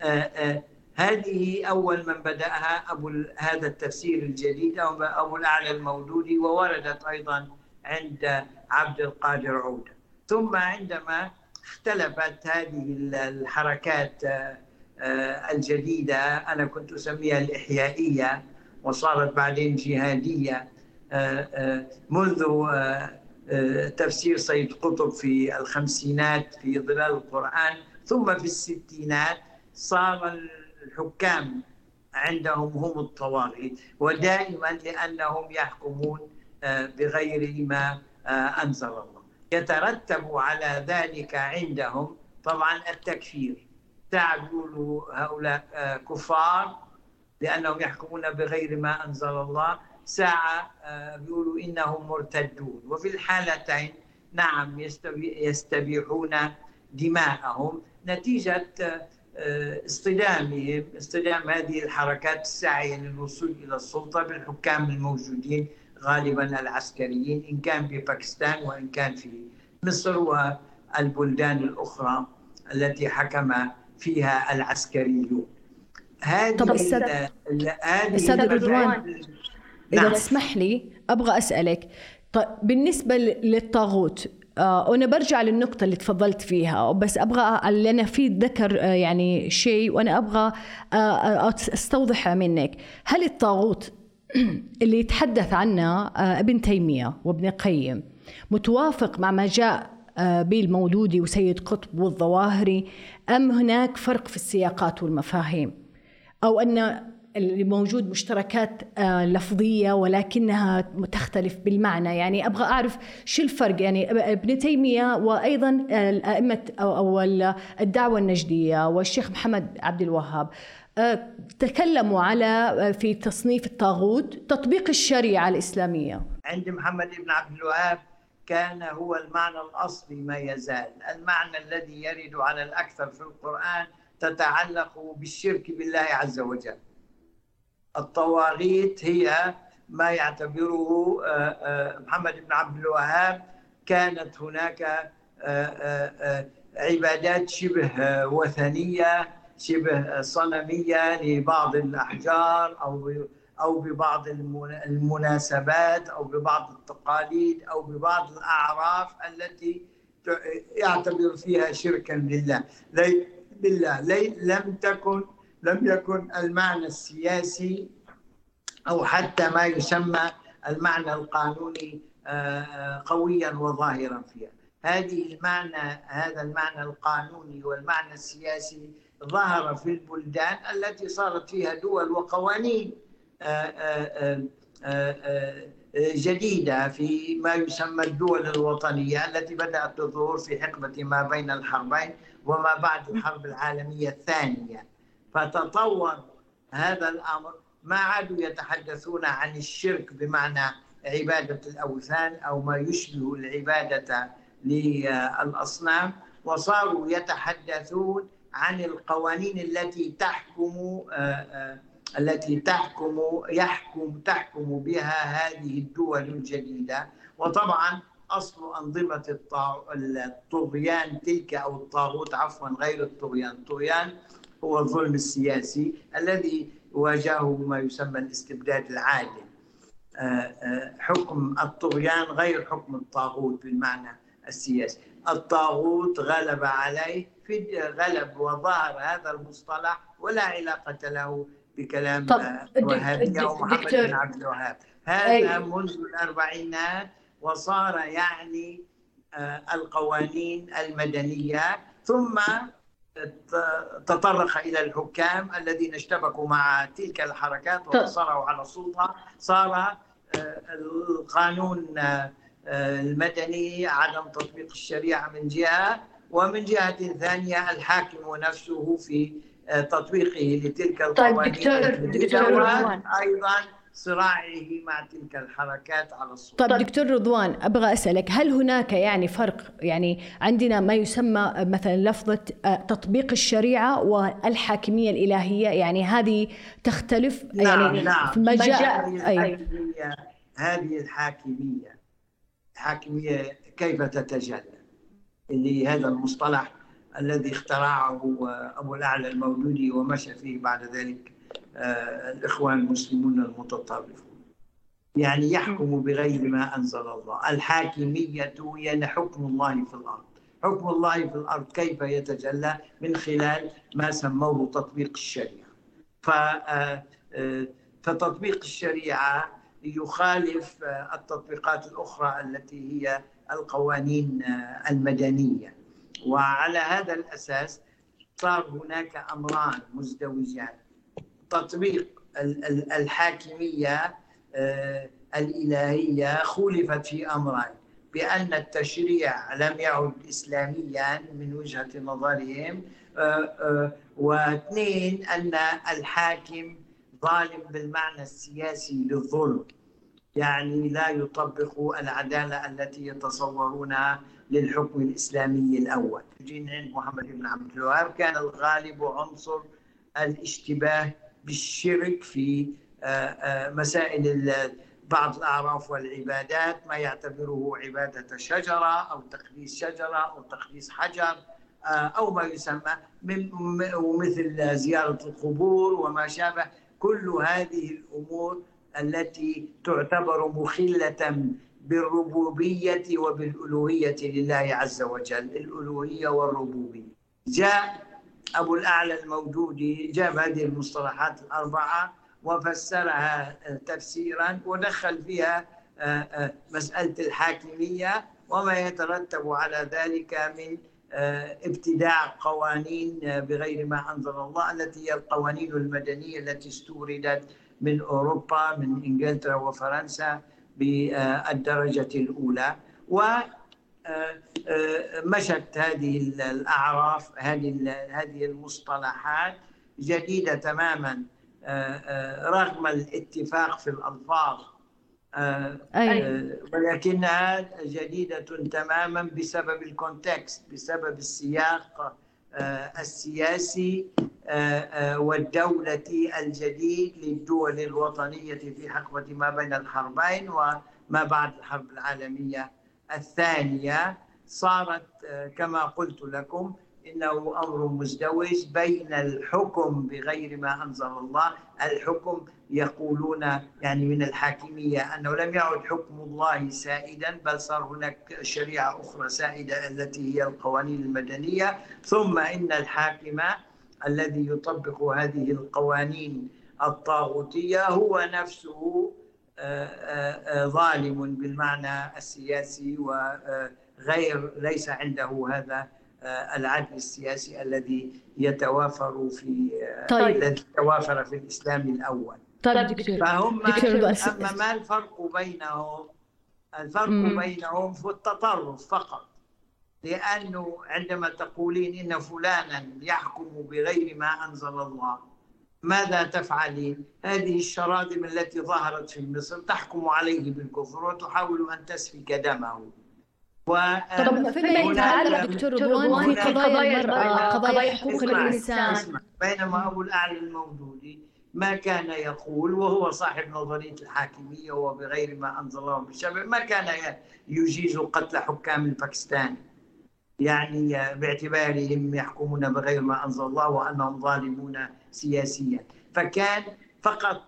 آآ آآ هذه أول من بدأها أبو هذا التفسير الجديد أبو الأعلى المودودي ووردت أيضا عند عبد القادر عودة. ثم عندما اختلفت هذه الحركات الجديدة أنا كنت أسميها الإحيائية وصارت بعدين جهادية منذ تفسير سيد قطب في الخمسينات في ظلال القرآن ثم في الستينات صار الحكام عندهم هم الطواغيت ودائما لأنهم يحكمون بغير ما أنزل الله. يترتب على ذلك عندهم طبعا التكفير. بيقولوا هؤلاء كفار لأنهم يحكمون بغير ما أنزل الله. ساعة بيقولوا إنهم مرتدون. وفي الحالتين نعم يستبيحون دماءهم. نتيجة اصطدامهم اصطدام هذه الحركات الساعية للوصول إلى السلطة بالحكام الموجودين غالبا العسكريين إن كان بباكستان وإن كان في مصر والبلدان الأخرى التي حكم فيها العسكريون هذه طب أستاذ رضوان إذا نعم. تسمح لي أبغى أسألك طيب بالنسبة للطاغوت آه وأنا برجع للنقطة اللي تفضلت فيها بس أبغى اللي أنا في ذكر آه يعني شيء وأنا أبغى آه استوضحها منك. هل الطاغوت اللي يتحدث عنه ابن تيمية وابن قيم متوافق مع ما جاء به المولودي وسيد قطب والظواهري أم هناك فرق في السياقات والمفاهيم؟ أو أن اللي موجود مشتركات لفظية ولكنها تختلف بالمعنى. يعني أبغى أعرف شو الفرق؟ يعني ابن تيمية وأيضا الأئمة أو الدعوة النجدية والشيخ محمد عبد الوهاب. تكلموا على في تصنيف الطاغوت تطبيق الشريعة الإسلامية. عند محمد بن عبد الوهاب كان هو المعنى الأصلي ما يزال. المعنى الذي يرد على الأكثر في القرآن تتعلق بالشرك بالله عز وجل. الطواغيت هي ما يعتبره محمد بن عبد الوهاب. كانت هناك عبادات شبه وثنية شبه صنمية لبعض الأحجار أو أو ببعض المناسبات أو ببعض التقاليد أو ببعض الأعراف التي يعتبر فيها شركا لله. بالله لم تكن لم يكن المعنى السياسي أو حتى ما يسمى المعنى القانوني قويا وظاهرا فيها. هذه المعنى هذا المعنى القانوني والمعنى السياسي ظهر في البلدان التي صارت فيها دول وقوانين جديدة في ما يسمى الدول الوطنية التي بدأت تظهر في حقبة ما بين الحربين وما بعد الحرب العالمية الثانية. فتطور هذا الأمر. ما عادوا يتحدثون عن الشرك بمعنى عبادة الأوثان أو ما يشبه العبادة للأصنام وصاروا يتحدثون عن القوانين التي تحكم التي تحكم يحكم تحكم بها هذه الدول الجديدة. وطبعا أصل أنظمة الطغيان تلك أو الطاغوت عفوا غير الطغيان. الطغيان هو الظلم السياسي الذي واجهه ما يسمى الاستبداد العادل. آه، آه، حكم الطغيان غير حكم الطاغوت بالمعنى السياسي. الطاغوت غلب عليه في غلب وظهر هذا المصطلح ولا علاقة له بكلام الوهابية أو محمد بن عبد الوهاب. هذا منذ الأربعينات وصار يعني آه، القوانين المدنية. ثم تطرق إلى الحكام الذين اشتبكوا مع تلك الحركات وصاروا على السلطة. صار آه، القانون آه، المدني عدم تطبيق الشريعة من جهة ومن جهة ثانية الحاكم نفسه في تطبيقه لتلك طيب، القوانين طيب دكتور, دكتور أيضا صراعه مع تلك الحركات على السلطة طيب دكتور رضوان أبغى أسألك هل هناك يعني فرق؟ يعني عندنا ما يسمى مثلا لفظة آه، تطبيق الشريعة والحاكمية الإلهية؟ يعني هذه تختلف نعم يعني نعم. في مجال هذه هذه الحاكمية الحاكمية كيف تتجلى؟ اللي هذا المصطلح الذي اخترعه أبو الأعلى المولودي ومشى فيه بعد ذلك. آه، الإخوان المسلمون المتطرفون. يعني يحكم بغير ما أنزل الله. الحاكمية هي حكم الله في الأرض. حكم الله في الأرض كيف يتجلى؟ من خلال ما سموه تطبيق الشريعة. آه، آه، فتطبيق الشريعة يخالف التطبيقات الأخرى التي هي القوانين المدنية. وعلى هذا الأساس صار هناك أمران مزدوجان. تطبيق الحاكمية آه، الإلهية خولفت في أمرين. بأن التشريع لم يعد إسلاميا من وجهة نظرهم آه، آه، واثنين أن الحاكم ظالم بالمعنى السياسي للظلم. يعني لا يطبق العدالة التي يتصورونها للحكم الإسلامي الأول. جينا عند محمد بن عبد الوهاب كان الغالب عنصر الاشتباه بالشرك في آه، آه، مسائل بعض الأعراف والعبادات ما يعتبره عبادة شجرة أو تقديس شجرة أو تقديس حجر آه، أو ما يسمى ومثل زيارة القبور وما شابه. كل هذه الأمور التي تعتبر مخلة بالربوبية وبالألوهية لله عز وجل الألوهية والربوبية. جاء أبو الأعلى الموجودي جاب هذه المصطلحات الأربعة وفسرها تفسيرا ودخل فيها آه، آه، مسألة الحاكمية وما يترتب على ذلك من آه، ابتداع قوانين بغير ما أنزل الله التي هي القوانين المدنية التي استوردت من أوروبا من إنجلترا وفرنسا بالدرجة الأولى. و مشت هذه الأعراف هذه هذه المصطلحات جديدة تماما رغم الاتفاق في الألفاظ ولكنها جديدة تماما بسبب الكونتكست بسبب السياق السياسي والدولة الجديد للدول الوطنية في حقبة ما بين الحربين وما بعد الحرب العالمية الثانية صارت كما قلت لكم إنه أمر مزدوج بين الحكم بغير ما أنزل الله، الحكم يقولون يعني من الحاكمية أنه لم يعد حكم الله سائدا بل صار هناك شريعة أخرى سائدة التي هي القوانين المدنية، ثم إن الحاكم الذي يطبق هذه القوانين الطاغوتية هو نفسه آه، آه، آه، ظالم بالمعنى السياسي وغير ليس عنده هذا العدل السياسي الذي يتوافر في طيب. الذي توافر في الإسلام الأول. طيب دكتور. فهم دكتور أما ما الفرق بينهم؟ الفرق مم. بينهم في التطرف فقط. لأنه عندما تقولين إن فلانا يحكم بغير ما أنزل الله ماذا تفعلين؟ هذه الشراذم التي ظهرت في مصر تحكم عليه بالكفر وتحاول أن تسفك دمه. و... طب فيما يتعلق دكتور رضوان في قضايا المرأة قضايا حقوق الإنسان. بينما أبو الأعلى الموجودي ما كان يقول وهو صاحب نظرية الحاكمية وبغير ما أنزل الله بالشرع ما كان يجيز قتل حكام باكستان يعني باعتبارهم يحكمون بغير ما أنزل الله وأنهم ظالمون سياسيا. فكان فقط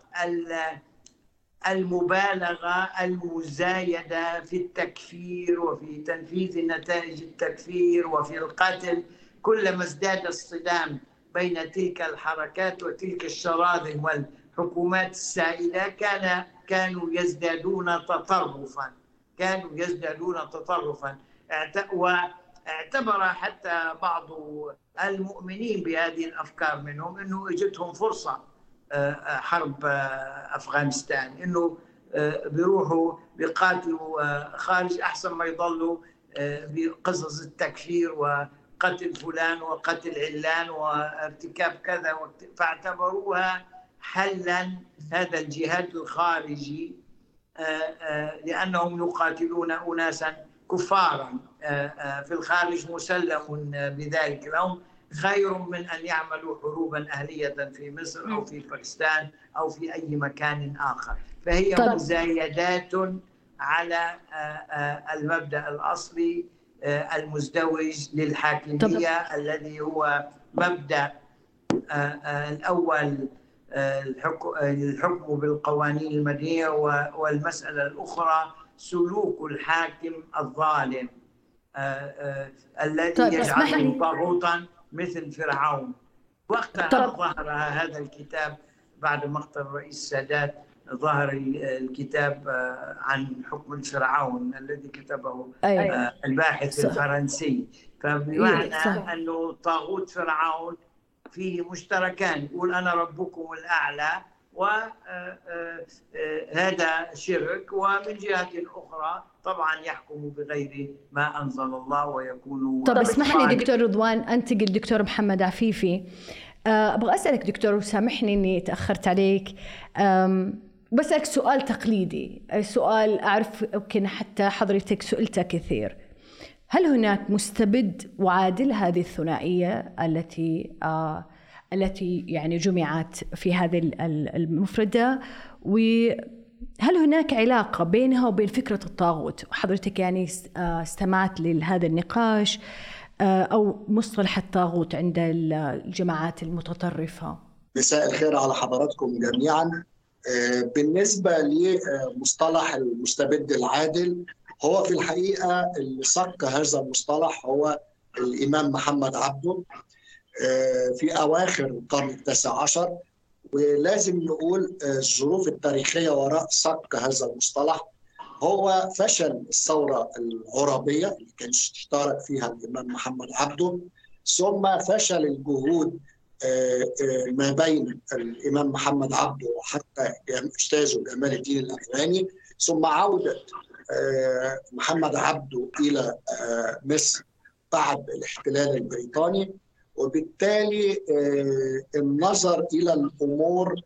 المبالغة المزايدة في التكفير وفي تنفيذ نتائج التكفير وفي القتل كلما ازداد الصدام بين تلك الحركات وتلك الشراذم والحكومات السائدة كان كانوا يزدادون تطرفا. كانوا يزدادون تطرفا. واعتبر حتى بعض المؤمنين بهذه الأفكار منهم إنه إجتهم فرصة حرب أفغانستان إنه بيروحوا بيقاتلوا خارج أحسن ما يضلوا بقصص التكفير وقتل فلان وقتل علان وارتكاب كذا فاعتبروها حلا هذا الجهاد الخارجي لأنهم يقاتلون اناسا كفارا. في الخارج مسلم بذلك لهم خير من أن يعملوا حروبا أهلية في مصر أو في باكستان أو في أي مكان آخر فهي طيب. مزايدات على المبدأ الأصلي المزدوج للحاكمية. الذي هو مبدأ الأول الحكم بالقوانين المدنية والمسألة الأخرى سلوك الحاكم الظالم الذي طيب يجعله طاغوتا مثل فرعون وقتها ظهر هذا الكتاب بعد مقتل الرئيس السادات ظهر الكتاب آه، عن حكم الفرعون الذي كتبه أيوة. الباحث صح. الفرنسي فبمعنى أيوة. أنه طاغوت فرعون فيه مشتركان يقول أنا ربكم الأعلى وهذا آه، آه، شرك ومن جهة أخرى طبعا يحكم بغير ما أنزل الله ويكون طب اسمح لي دكتور رضوان أنتقل دكتور محمد عفيفي. آه، أبغى أسألك دكتور وسامحني أني تأخرت عليك. بسألك سؤال تقليدي. سؤال أعرف يمكن حتى حضرتك سئلته كثير. هل هناك مستبد وعادل هذه الثنائية التي آه التي يعني جمعت في هذه المفردة؟ وهل هناك علاقة بينها وبين فكرة الطاغوت؟ وحضرتك يعني آه، استمعت لهذا النقاش آه، أو مصطلح الطاغوت عند الجماعات المتطرفة؟ مساء الخير على حضراتكم جميعا. آه، بالنسبة لمصطلح المستبد العادل هو في الحقيقة اللي صك هذا المصطلح هو الإمام محمد عبده. في أواخر القرن التاسع عشر ولازم نقول آه، الظروف التاريخية وراء صك هذا المصطلح. هو فشل الثورة العربيه اللي كان اشترك فيها الإمام محمد عبده ثم فشل الجهود آه، ما بين الإمام محمد عبده وحتى أستاذه جمال الدين الافغاني ثم عودة محمد عبده إلى مصر بعد الاحتلال البريطاني. وبالتالي آه، النظر إلى الأمور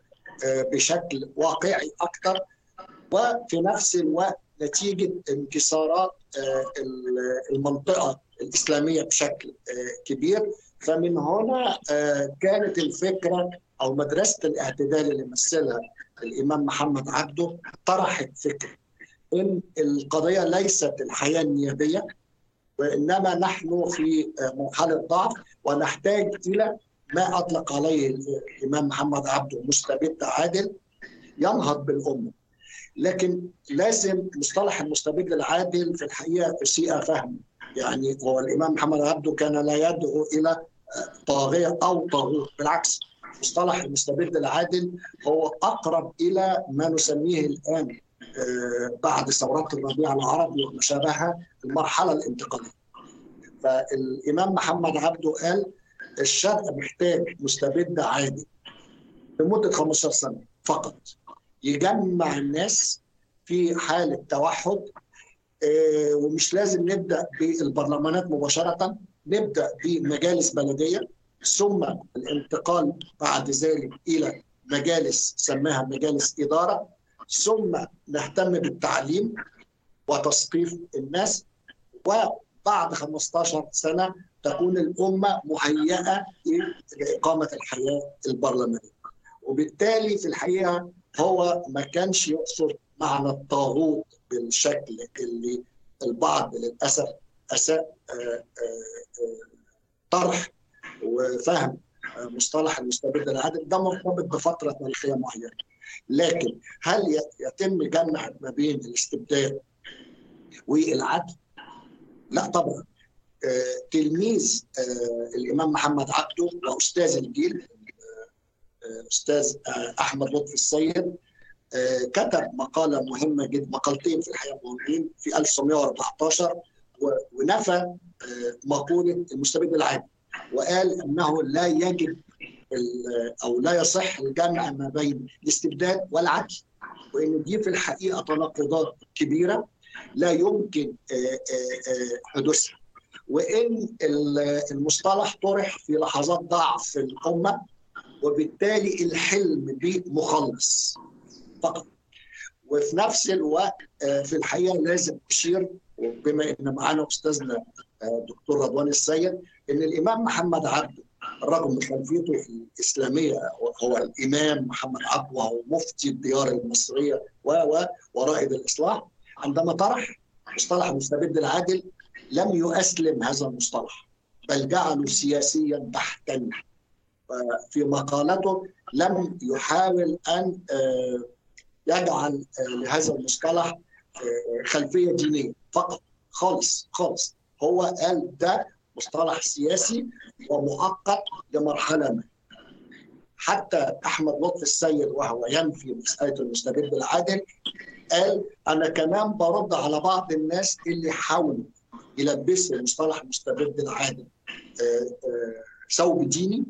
آه، بشكل واقعي أكثر وفي نفس الوقت نتيجة انكسارات آه، المنطقة الإسلامية بشكل كبير. فمن هنا كانت الفكرة أو مدرسة الاعتدال اللي مثلها الإمام محمد عبده طرحت فكرة إن القضية ليست الحياة النيابية وإنما نحن في مرحلة ضعف. ونحتاج إلى ما أطلق عليه الإمام محمد عبده مستبد عادل ينهض بالأمة. لكن لازم مصطلح المستبد العادل في الحقيقة اسيء فهمه. يعني هو الإمام محمد عبده كان لا يدعو إلى طاغية أو طاغوت بالعكس مصطلح المستبد العادل هو أقرب إلى ما نسميه الآن آه، بعد ثورات الربيع العربي وما شابهها المرحلة الانتقالية. فالإمام محمد عبده قال الشرق محتاج مستبد عادي لمدة 15 سنة فقط يجمع الناس في حالة توحد آه، ومش لازم نبدأ بالبرلمانات مباشرة نبدأ بمجالس بلدية ثم الانتقال بعد ذلك إلى مجالس سماها مجالس إدارة ثم نهتم بالتعليم وتثقيف الناس وبعد 15 سنة تكون الأمة مهيئة لإقامة الحياة البرلمانية. وبالتالي في الحقيقة هو ما كانش يقصد معنى الطاغوت بالشكل اللي البعض للأسف أساء آه، آه، آه، طرح وفهم مصطلح المستبد العادل ده مرتبط بفترة تاريخية معينة لكن هل يتم جمع ما بين الاستبداد والعدل؟ لا طبعا. تلميذ الإمام محمد عبده وأستاذ الجيل أستاذ أحمد لطفي السيد كتب مقالة مهمة جدا مقالتين في الحقيقة مهمين في 1914 ونفى مقولة المستبد العادل وقال إنه لا يجب أو لا يصح الجمع ما بين الاستبداد والعدل وإن دي في الحقيقة تناقضات كبيرة. لا يمكن حدوثها. وإن المصطلح طرح في لحظات ضعف في الامه وبالتالي الحلم به مخلص فقط. وفي نفس الوقت في الحقيقة لازم أشير بما إن معانا أستاذنا دكتور رضوان السيد إن الإمام محمد عبده رغم خلفيته الإسلامية هو الإمام محمد عبده وهو مفتي الديار المصرية و ورائد الإصلاح عندما طرح مصطلح المستبد العادل لم يؤسلم هذا المصطلح بل جعله سياسيا بحتا. في مقالته لم يحاول أن يجعل لهذا المصطلح خلفية دينية. فقط خالص خالص. هو قال ده مصطلح سياسي ومؤقت لمرحلة ما. حتى أحمد لطفي السيد وهو ينفي مسألة المستبد العادل قال أنا كمان برد على بعض الناس اللي حاولوا يلبسوا مصطلح المستبد العادل ثوب ديني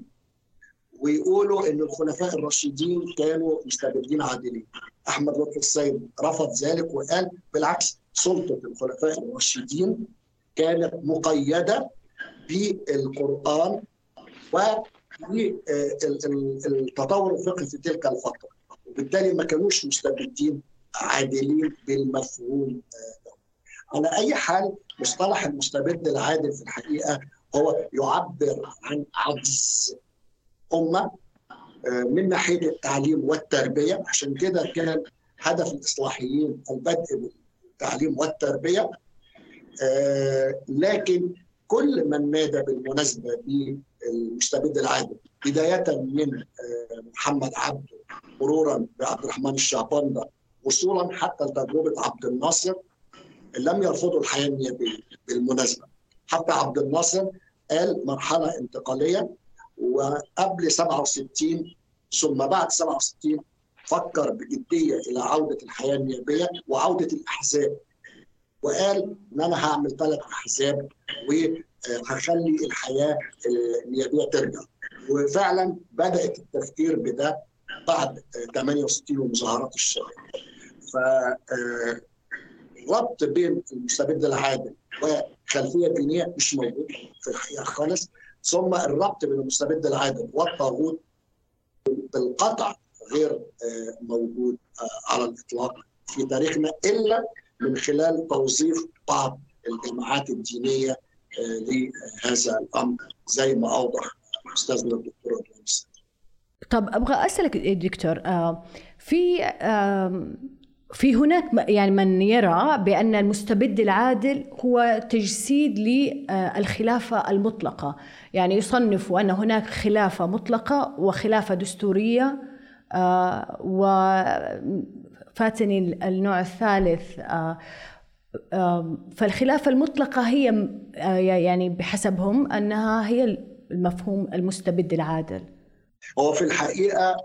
ويقولوا إن الخلفاء الراشدين كانوا مستبدين عادلين. أحمد لطفي السيد رفض ذلك وقال بالعكس سلطة الخلفاء الراشدين كانت مقيدة بالقرآن والتطور الفقهي في تلك الفترة وبالتالي ما كانوش مستبدين عادلين بالمفهوم. على أي حال مصطلح المستبد العادل في الحقيقة هو يعبر عن عجز أمة من ناحية التعليم والتربية. عشان كده كان هدف الإصلاحيين البدء بالتعليم والتربية. لكن كل من نادى بالمناسبة بالمستبد العادل بداية من محمد عبده مرورا بعبد الرحمن الشعبانده وصولا حتى لتجربة عبد الناصر لم يرفضوا الحياة النيابية بالمناسبة. حتى عبد الناصر قال مرحلة انتقالية وقبل 67 ثم بعد 67 فكر بجدية إلى عودة الحياة النيابية وعودة الأحزاب. وقال إن أنا هعمل ثلاث أحزاب وهخلي الحياة النيابية ترجع. وفعلا بدأت التفكير بده بعد 68 ومظاهرات الشارع ف الربط بين المستبد العادل وخلفية دينية مش موجود في الحقيقة خالص. ثم الربط بين المستبد العادل والطاغوت بالقطع غير موجود على الإطلاق في تاريخنا إلا من خلال توظيف بعض الجماعات الدينية لهذا الأمر زي ما أوضح استاذنا الدكتور طب أبغى أسألك دكتور في في هناك يعني من يرى بأن المستبد العادل هو تجسيد للخلافة المطلقة. يعني يصنف أن هناك خلافة مطلقة وخلافة دستورية وفاتني النوع الثالث فالخلافة المطلقة هي يعني بحسبهم أنها هي المفهوم المستبد العادل. هو في الحقيقة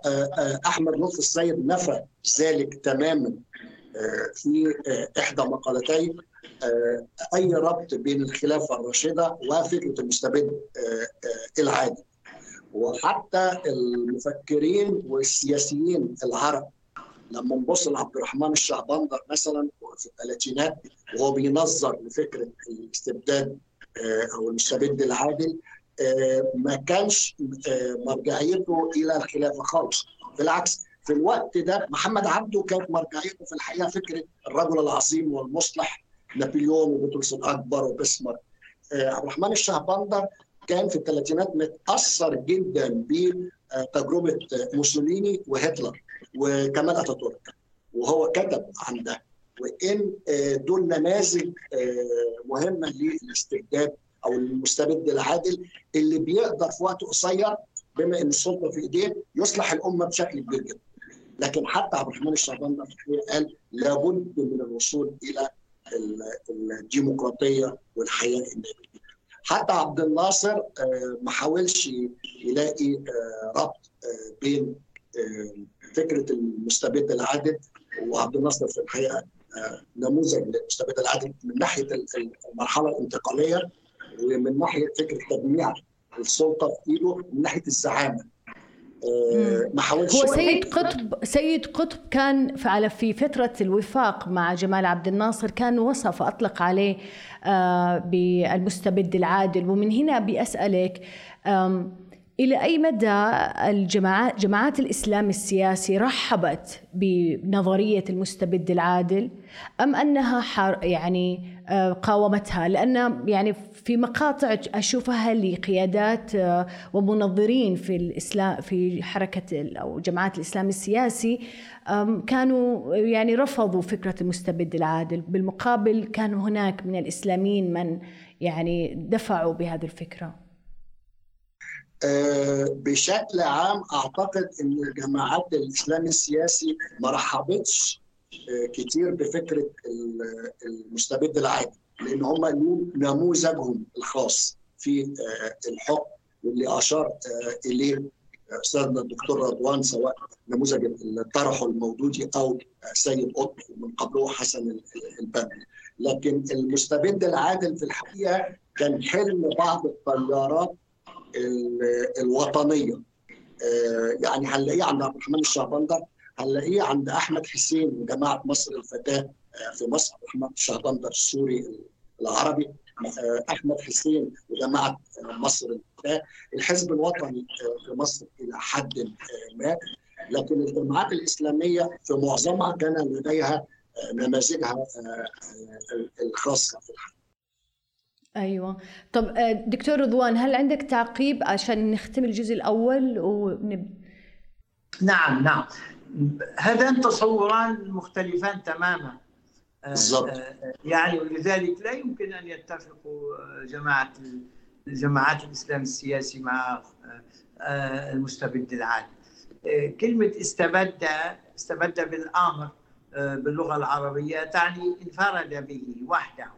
أحمد لطفي السيد نفى ذلك تماما في إحدى مقالتي أي ربط بين الخلافة الراشدة وفكرة المستبد العادي وحتى المفكرين والسياسيين العرب لما نبص لعبد الرحمن الشعبندر مثلا في الثلاثينات وهو بينظر لفكرة الاستبداد أو المستبد العادل ما كانش مرجعيته إلى الخلافه خالص. بالعكس في الوقت ده محمد عبده كانت مرجعيته في الحقيقة فكرة الرجل العظيم والمصلح نابليون وبطرس الاكبر وبسمر عبد الرحمن الشهبندر كان في الثلاثينات متأثر جدا تجربه موسوليني وهتلر وكمال أتاتورك. وهو كتب عن ده. وإن دول نماذج مهمة للاستبداد أو المستبد العادل اللي بيقدر في وقت قصير بما إن السلطة في إيديه يصلح الأمة بشكل كبير جدا. لكن حتى عبد الرحمن الشعبان قال لابد من الوصول إلى الديمقراطية والحياة الناميه. حتى عبد الناصر ما حاولش يلاقي ربط بين فكرة المستبد العادل وعبد الناصر في الحقيقة نموذج للمستبد العادل من ناحية المرحلة الانتقالية ومن ناحية فكرة تجميع السلطة في إيده من ناحية الزعامة. ما حاولش هو سيد قطب سيد قطب كان على في فترة الوفاق مع جمال عبد الناصر كان وصف أطلق عليه بالمستبد العادل. ومن هنا بأسألك إلى أي مدى الجماعات جماعات الإسلام السياسي رحبت بنظرية المستبد العادل؟ أم أنها حر يعني قاومتها؟ لأن يعني في مقاطع أشوفها لقيادات ومنظرين في الإسلام في حركة أو جماعات الإسلام السياسي كانوا يعني رفضوا فكرة المستبد العادل. بالمقابل كان هناك من الإسلاميين من يعني دفعوا بهذه الفكرة. بشكل عام أعتقد إن الجماعات الإسلام السياسي ما رحبتش كتير بفكرة المستبد العادي لأن هم نموذجهم الخاص في الحكم واللي أشار إليه استاذنا الدكتور رضوان سواء نموذج اللي طرحه الموجودي أو سيد قطب من قبله حسن البنا لكن المستبد العادل في الحقيقة كان حلم بعض التيارات الوطنية. يعني هنلاقيه عند عبد الرحمن الشهبندر هنلاقيه عند أحمد حسين وجماعة مصر الفتاة في مصر الرحمن الشهبندر السوري العربي أحمد حسين وجماعة مصر. الحزب الوطني في مصر إلى حد ما لكن الجماعات الإسلامية في معظمها كان لديها نماذجها الخاصة في الحقيقة أيوه. طب دكتور رضوان هل عندك تعقيب عشان نختم الجزء الأول ونب... نعم نعم. هذان تصوران مختلفان تماما. بالضبط. يعني ولذلك لا يمكن أن يتفقوا جماعة الجماعات الإسلام السياسي مع المستبد العادل كلمة استبد استبد بالآمر باللغة العربية تعني انفرد به وحده.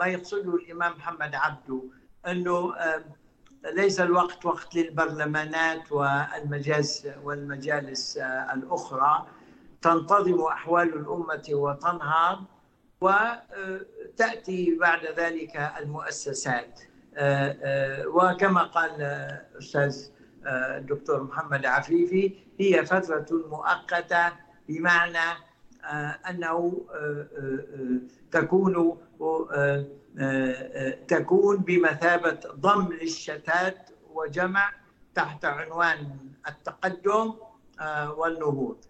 ما يقصده الإمام محمد عبده أنه ليس الوقت وقت للبرلمانات والمجالس والمجالس الأخرى. تنتظم أحوال الأمة وتنهض وتأتي بعد ذلك المؤسسات وكما قال الأستاذ الدكتور محمد عفيفي هي فترة مؤقتة بمعنى أنه تكون تكون بمثابة ضم للشتات وجمع تحت عنوان التقدم والنهوض.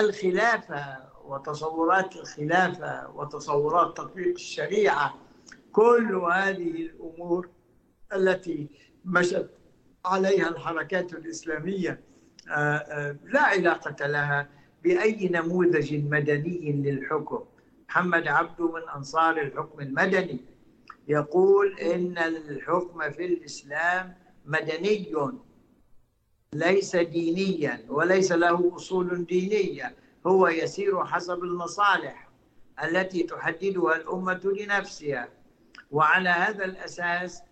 الخلافة وتصورات الخلافة وتصورات تطبيق الشريعة كل هذه الأمور التي مشت عليها الحركات الإسلامية لا علاقة لها بأي نموذج مدني للحكم. محمد عبده من أنصار الحكم المدني يقول إن الحكم في الإسلام مدني. ليس دينيا وليس له أصول دينية هو يسير حسب المصالح التي تحددها الأمة لنفسها. وعلى هذا الأساس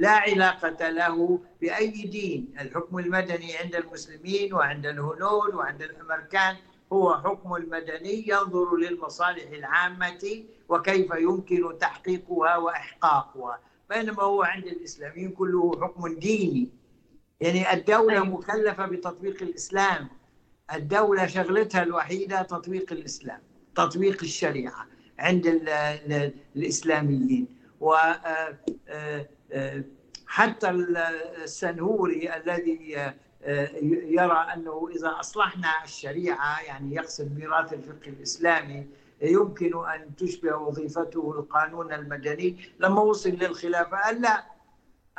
لا علاقة له بأي دين. الحكم المدني عند المسلمين وعند الهنود وعند الأمريكان هو حكم المدني ينظر للمصالح العامة وكيف يمكن تحقيقها وإحقاقها. بينما هو عند الإسلاميين كله حكم ديني. يعني الدولة مكلفة بتطبيق الإسلام. الدولة شغلتها الوحيدة تطبيق الإسلام تطبيق الشريعة عند الإسلاميين. و حتى السنهوري الذي يرى أنه إذا أصلحنا الشريعة يعني يقصد ميراث الفقه الإسلامي يمكن أن تشبه وظيفته القانون المدني. لما وصل للخلافة قال لا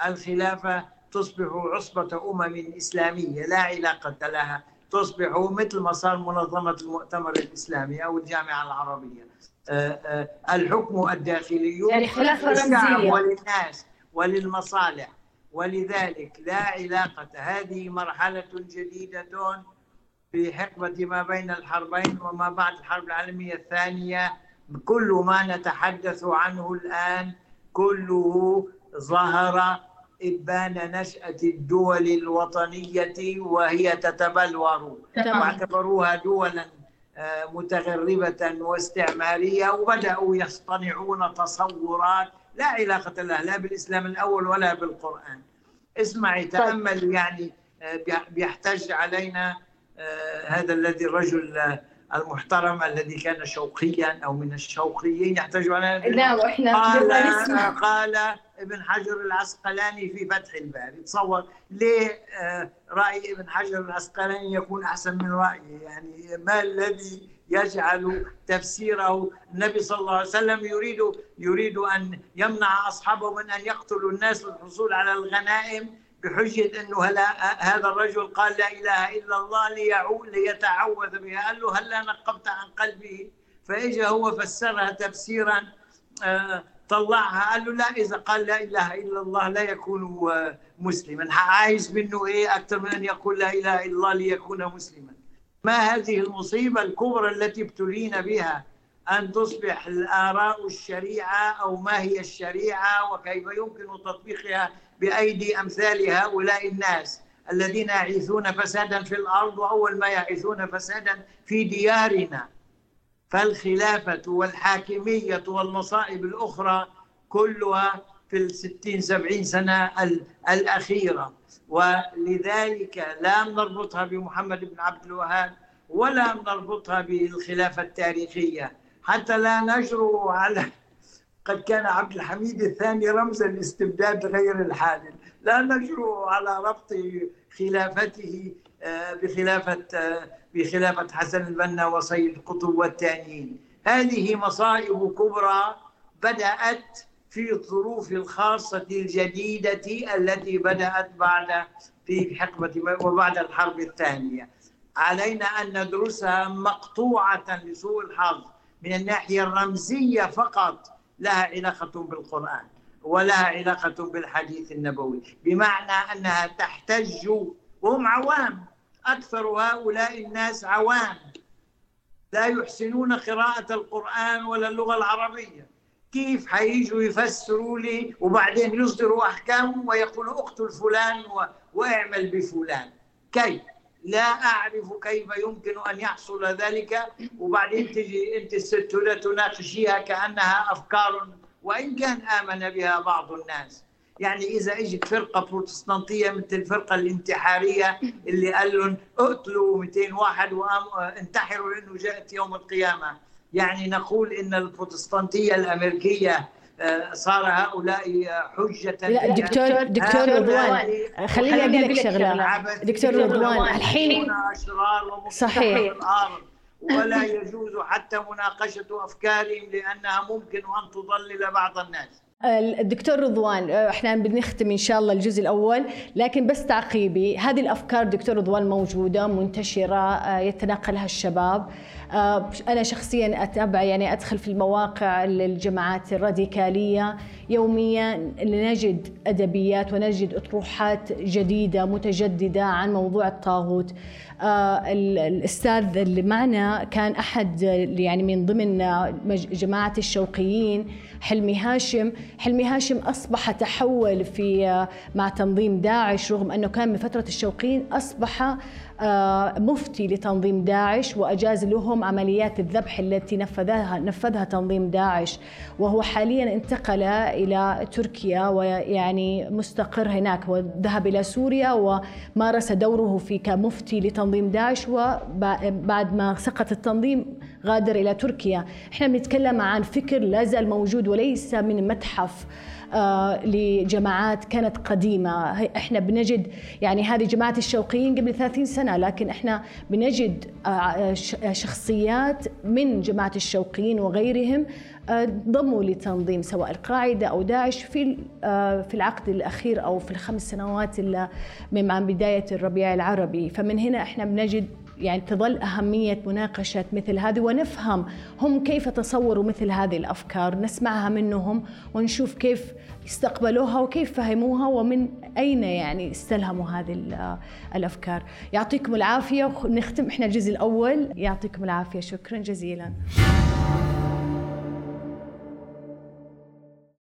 الخلافة تصبح عصبة أمم إسلامية لا علاقة لها تصبح مثل ما صار منظمة المؤتمر الإسلامي أو الجامعة العربية. آه، آه، الحكم الداخلي يعني للشعب. وللناس وللمصالح. ولذلك لا علاقة هذه مرحلة جديدة في حقبة ما بين الحربين وما بعد الحرب العالمية الثانية. كل ما نتحدث عنه الآن كله ظهر إبان نشأة الدول الوطنية وهي تتبلور. واعتبروها دولا آه، متغربة واستعمارية وبدأوا يصطنعون تصورات لا علاقة لها لا بالإسلام الأول ولا بالقرآن. اسمعي تأمل يعني آه، بيح- بيحتج علينا آه، هذا الذي الرجل المحترم الذي كان شوقيا أو من الشوقيين يحتج علينا. لا قال قال ابن حجر العسقلاني في فتح الباري تصور ليه آه، رأي ابن حجر العسقلاني يكون أحسن من رأيي يعني ما الذي يجعل تفسيره؟ النبي صلى الله عليه وسلم يريد يريد أن يمنع أصحابه من أن يقتلوا الناس للحصول على الغنائم بحجة أنه هلا هذا الرجل قال لا إله إلا الله ليعو ليتعوذ بها. قال له هلا نقبت عن قلبه؟ فإجا هو فسرها تفسيرا آه، طلعها قال له لا إذا قال لا إله إلا الله لا يكون مسلما. عايز منه إيه؟ أكثر من أن يقول لا إله إلا الله ليكون مسلما. ما هذه المصيبة الكبرى التي ابتلينا بها؟ أن تصبح الآراء الشريعة أو ما هي الشريعة وكيف يمكن تطبيقها بأيدي أمثال هؤلاء الناس الذين يعيثون فسادا في الأرض وأول ما يعيثون فسادا في ديارنا. فالخلافة والحاكمية والمصائب الأخرى كلها في الستين سبعين سنة ال- الأخيرة. ولذلك لا نربطها بمحمد بن عبد الوهاب ولا نربطها بالخلافة التاريخية. حتى لا نجرؤ على قد كان عبد الحميد الثاني رمزا لاستبداد غير الحادث. لا نجرؤ على ربط خلافته بخلافة آه، بخلافة حسن البنا وسيد قطب والتانيين هذه مصائب كبرى بدأت في الظروف الخاصة الجديدة التي بدأت بعد في حقبة وبعد الحرب الثانية. علينا أن ندرسها مقطوعة لسوء الحظ من الناحية الرمزية فقط لها علاقة بالقرآن ولها علاقة بالحديث النبوي. بمعنى أنها تحتج وهم عوام أكثر هؤلاء الناس عوام. لا يحسنون قراءة القرآن ولا اللغة العربية. كيف حييجوا يفسروا لي وبعدين يصدروا أحكام ويقولوا اقتل فلان. واعمل بفلان؟ كيف؟ لا أعرف كيف يمكن أن يحصل ذلك. وبعدين تجي أنت الست تناقشيها كأنها أفكار وإن كان آمن بها بعض الناس. يعني إذا إجت فرقة بروتستانتية مثل الفرقة الانتحارية اللي قال لهم اقتلوا 200 واحد وانتحروا لأنه جاءت يوم القيامة. يعني نقول إن البروتستانتية الأمريكية آه، صار هؤلاء حجة لا دكتور دكتور رضوان خليني أقول لك شغلة. عبثيين دكتور رضوان الحين صحيح. ولا يجوز حتى مناقشة أفكارهم لأنها ممكن أن تضلل بعض الناس. الدكتور رضوان إحنا بنختم إن شاء الله الجزء الأول لكن بس تعقيبي هذه الأفكار دكتور رضوان موجودة منتشرة آه، يتناقلها الشباب. آه، أنا شخصيا اتابع يعني أدخل في المواقع للجماعات الراديكالية يوميا نجد أدبيات ونجد أطروحات جديدة متجددة عن موضوع الطاغوت. آه، ال- الأستاذ اللي معنا كان أحد يعني من ضمن جماعة الشوقيين حلمي هاشم. حلمي هاشم أصبح تحول في آه، مع تنظيم داعش رغم أنه كان من فترة الشوقيين أصبح آه، مفتي لتنظيم داعش وأجاز لهم عمليات الذبح التي نفذها نفذها تنظيم داعش. وهو حاليا انتقل إلى تركيا ويعني مستقر هناك. وذهب إلى سوريا ومارس دوره في كمفتي لتنظيم داعش وبعد ما سقط التنظيم غادر إلى تركيا. إحنا بنتكلم عن فكر لا زال موجود وليس من متحف. آه، لجماعات كانت قديمة. إحنا بنجد يعني هذه جماعة الشوقيين قبل 30 سنة لكن إحنا بنجد آه، شخصيات من جماعة الشوقيين وغيرهم ضموا لتنظيم سواء القاعدة أو داعش في في العقد الأخير أو في الخمس سنوات من بداية الربيع العربي. فمن هنا إحنا بنجد يعني تظل أهمية مناقشة مثل هذه ونفهم هم كيف تصوروا مثل هذه الأفكار نسمعها منهم ونشوف كيف استقبلوها وكيف فهموها ومن أين يعني استلهموا هذه الأفكار. يعطيكم العافية نختم إحنا الجزء الأول. يعطيكم العافية شكرا جزيلا.